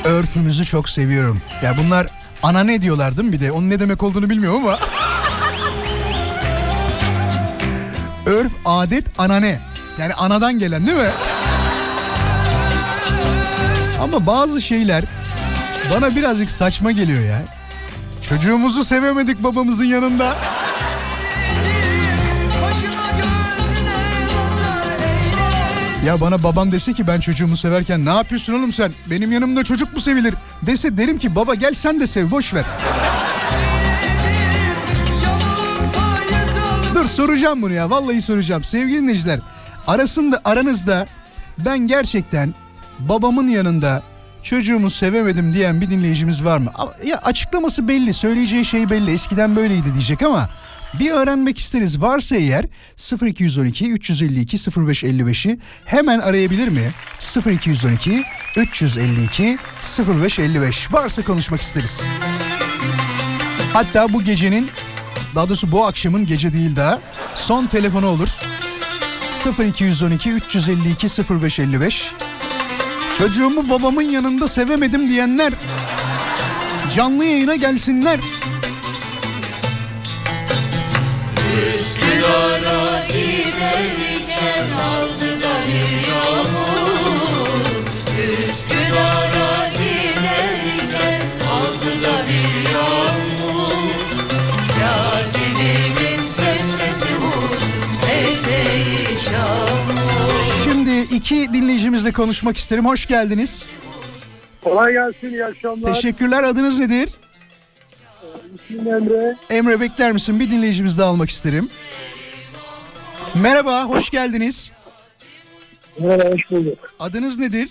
Örfümüzü çok seviyorum. Ya bunlar ana ne diyorlar değil mi bir de? Onun ne demek olduğunu bilmiyorum ama. Örf, adet, anane. Yani anadan gelen değil mi? Ama bazı şeyler bana birazcık saçma geliyor ya. Çocuğumuzu sevemedik babamızın yanında. Ya bana babam dese ki ben çocuğumu severken ne yapıyorsun oğlum sen? Benim yanımda çocuk mu sevilir? Dese derim ki baba gel sen de sev boş ver. Dur soracağım bunu ya vallahi soracağım. Sevgili dinleyiciler arasında aranızda ben gerçekten babamın yanında çocuğumu sevemedim diyen bir dinleyicimiz var mı? Ya açıklaması belli söyleyeceği şey belli eskiden böyleydi diyecek ama bir öğrenmek isteriz. Varsa eğer 0212 352 0555'i hemen arayabilir mi? 0212 352 0555 varsa konuşmak isteriz. Hatta bu gecenin daha doğrusu bu akşamın gece değil daha son telefonu olur. 0212 352 0555 Çocuğumu babamın yanında sevemedim diyenler canlı yayına gelsinler. Üsküdar'a giderken aldı da bir yağmur Üsküdar'a giderken aldı da bir yağmur Katilimin sentresi vurdu eteği çamur Şimdi iki dinleyicimizle konuşmak isterim. Hoş geldiniz. Kolay gelsin iyi akşamlar. Teşekkürler. Adınız nedir? İsmim Emre. Emre bekler misin? Bir dinleyicimizi daha almak isterim. Merhaba, hoş geldiniz. Merhaba hoş bulduk. Adınız nedir?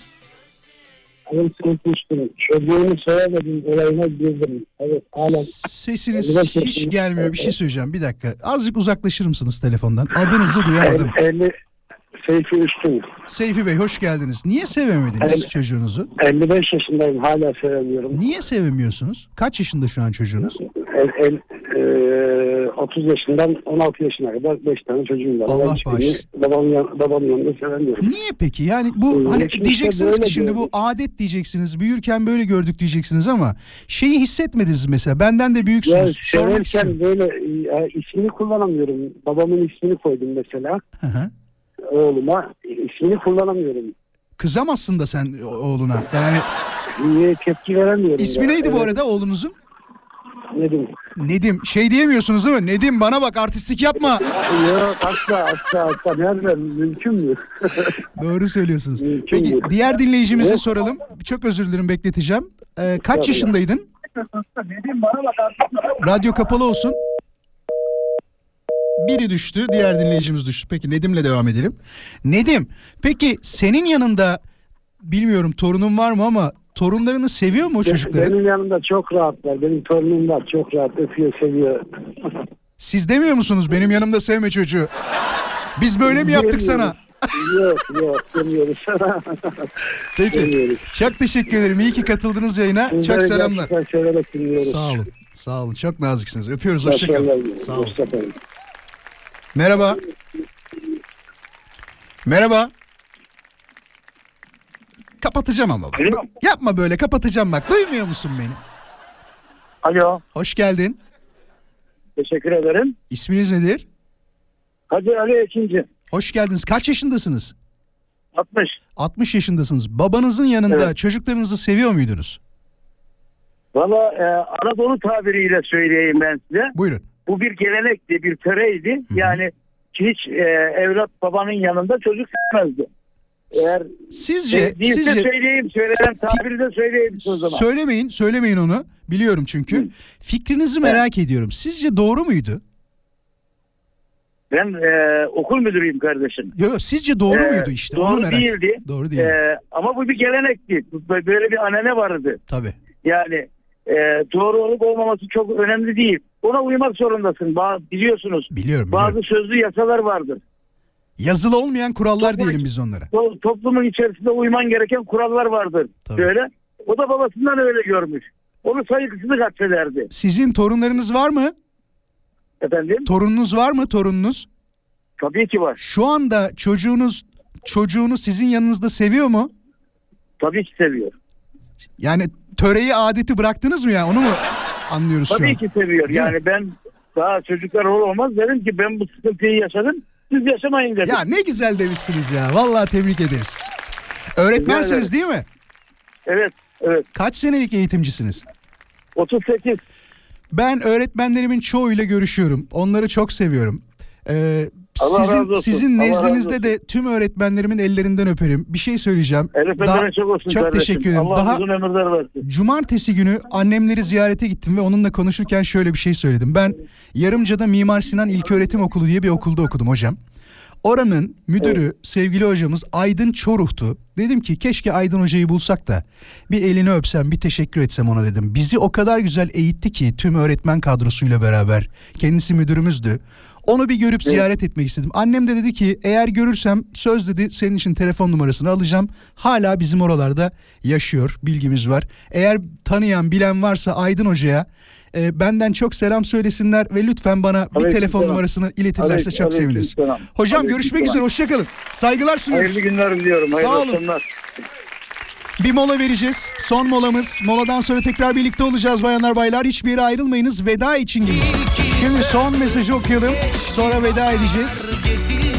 Adım Müslüm. Çocuğumu sevemedim olayına girdim. Evet halen. Sesiniz hiç gelmiyor. Bir şey söyleyeceğim. Bir dakika. Azıcık uzaklaşır mısınız telefondan? Adınızı duyamadım. 50 Seyfi Üstün. Seyfi Bey hoş geldiniz. Niye sevemediniz Evet. çocuğunuzu? 55 yaşındayım hala sevemiyorum. Niye sevemiyorsunuz? Kaç yaşında şu an çocuğunuz? El, el, e, 30 yaşından 16 yaşına kadar 5 tane çocuğum var. Allah bağışlasın. Babam, yan, babamın yanında sevemiyorum. Niye peki? Yani bu hani Geçmişte diyeceksiniz ki şimdi bu gördük. adet diyeceksiniz. Büyürken böyle gördük diyeceksiniz ama şeyi hissetmediniz mesela. Benden de Ya büyüksünüz. Sormak istiyorum. severken böyle e, ismini kullanamıyorum. Babamın ismini koydum mesela Hı hı. Oğluma. İsmini kullanamıyorum. Kızamazsın da sen oğluna. Yani Niye tepki veremiyorum. ismi ya. neydi bu Evet, arada oğlunuzun? Nedim. Nedim. Şey diyemiyorsunuz değil mi? Nedim bana bak artistlik yapma. Yok asla asla asla. Nereden? Mümkün mü? Doğru söylüyorsunuz. Mümkün Peki değil. diğer dinleyicimize soralım. Çok özür dilerim bekleteceğim. Ee, kaç Tabii. yaşındaydın? Nedim bana bak Radyo kapalı olsun. Biri düştü, diğer dinleyicimiz düştü. Peki Nedim'le devam edelim. Nedim, peki senin yanında bilmiyorum torunun var mı ama torunlarını seviyor mu o çocukları? Benim yanımda çok rahatlar. Benim torunum var. Çok rahat öpüyor, seviyor. Siz demiyor musunuz benim yanımda sevme çocuğu? Biz böyle mi yaptık sana? yok yok demiyoruz. Peki. Demiyoruz. Çok teşekkür ederim. İyi ki katıldınız yayına. Çok Sizleri selamlar. Sağ olun. Sağ olun. Çok naziksiniz. Öpüyoruz. Hoşçakalın. Sağ olun. Hoşçakalın. Merhaba. Merhaba. Kapatacağım ama bak. Alo. Yapma böyle kapatacağım bak. Duymuyor musun beni? Alo. Hoş geldin. Teşekkür ederim. İsminiz nedir? Hacı Ali ikinci. Hoş geldiniz. Kaç yaşındasınız? 60. 60 yaşındasınız. Babanızın yanında Evet. çocuklarınızı seviyor muydunuz? Valla e, Anadolu tabiriyle söyleyeyim ben size. Buyurun. Bu bir gelenekti, bir töreydi. Yani hiç e, evlat babanın yanında çocuk sevmezdi. Eğer Sizce, sizce söyleyeyim, söylenen tabiri de söyleyeyim o zaman. söylemeyin, söylemeyin onu. Biliyorum çünkü. Fikrinizi merak ediyorum. Sizce doğru muydu? Ben e, okul müdürüyüm kardeşim. Yok, yok, sizce doğru E, muydu işte? Doğru onu merak değildi. Doğru değil. E, ama bu bir gelenekti. Böyle bir anane vardı. Tabii. Yani e, doğru olup olmaması çok önemli değil. Ona uymak zorundasın. Ba- biliyorsunuz. Biliyorum, Bazı biliyorum. sözlü yasalar vardır. Yazılı olmayan kurallar Tabii. diyelim biz onlara. To- toplumun içerisinde uyman gereken kurallar vardır. Tabii. Böyle. O da babasından öyle görmüş. Onu saygısızlık atfederdi. Sizin torunlarınız var mı? Efendim? Torununuz var mı torununuz? Tabii ki var. Şu anda çocuğunuz çocuğunu sizin yanınızda seviyor mu? Tabii ki seviyor. Yani töreyi adeti bıraktınız mı ya onu mu anlıyoruz şu Tabii an? ki seviyor. Değil mi? yani ben daha çocuklar olur olmaz dedim ki ben bu sıkıntıyı yaşadım. siz yaşamayın dedim. Ya ne güzel demişsiniz ya. Vallahi tebrik ederiz. Öğretmensiniz değil mi? Evet, evet. Kaç senelik eğitimcisiniz? 38. Ben öğretmenlerimin çoğuyla görüşüyorum. Onları çok seviyorum. Ee, Allah sizin razı olsun. sizin Allah nezdinizde de tüm öğretmenlerimin ellerinden öperim. Bir şey söyleyeceğim. Daha- çok olsun çok kardeşim. teşekkür ederim. Allah Daha uzun ömürler versin. Cumartesi günü annemleri ziyarete gittim ve onunla konuşurken şöyle bir şey söyledim. Ben Yarımca'da Mimar Sinan İlköğretim Okulu diye bir okulda okudum hocam. Oranın müdürü sevgili hocamız Aydın Çoruh'tu. Dedim ki keşke Aydın hocayı bulsak da bir elini öpsem bir teşekkür etsem ona dedim. Bizi o kadar güzel eğitti ki tüm öğretmen kadrosuyla beraber. Kendisi müdürümüzdü. Onu bir görüp ziyaret etmek istedim. Annem de dedi ki eğer görürsem söz dedi senin için telefon numarasını alacağım. Hala bizim oralarda yaşıyor bilgimiz var. Eğer tanıyan bilen varsa Aydın Hoca'ya e, benden çok selam söylesinler ve lütfen bana bir Aleyküm telefon selam. numarasını iletirlerse Aleyküm- çok aleyküm seviniriz. selam. Hocam Aleyküm görüşmek selam. üzere hoşçakalın. Saygılar sunuyoruz. Hayırlı günler diliyorum. Hayırlı Sağ olun. akşamlar. Bir mola vereceğiz. Son molamız. Moladan sonra tekrar birlikte olacağız bayanlar baylar. Hiçbir yere ayrılmayınız. Veda için gelin. Şimdi son mesajı okuyalım. Sonra veda edeceğiz.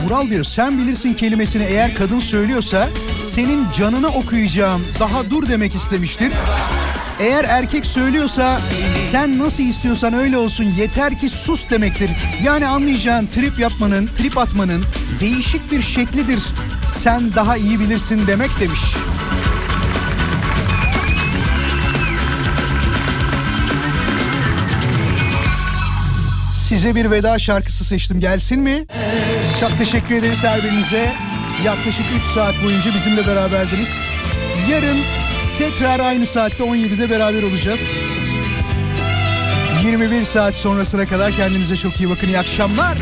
Mural diyor sen bilirsin kelimesini eğer kadın söylüyorsa senin canını okuyacağım daha dur demek istemiştir. Eğer erkek söylüyorsa sen nasıl istiyorsan öyle olsun yeter ki sus demektir. Yani anlayacağın trip yapmanın, trip atmanın değişik bir şeklidir. Sen daha iyi bilirsin demek demiş. Size bir veda şarkısı seçtim. Gelsin mi? Çok teşekkür ederiz her birinize. Yaklaşık 3 saat boyunca bizimle beraberdiniz. Yarın tekrar aynı saatte 17'de beraber olacağız. 21 saat sonrasına kadar kendinize çok iyi bakın. İyi akşamlar.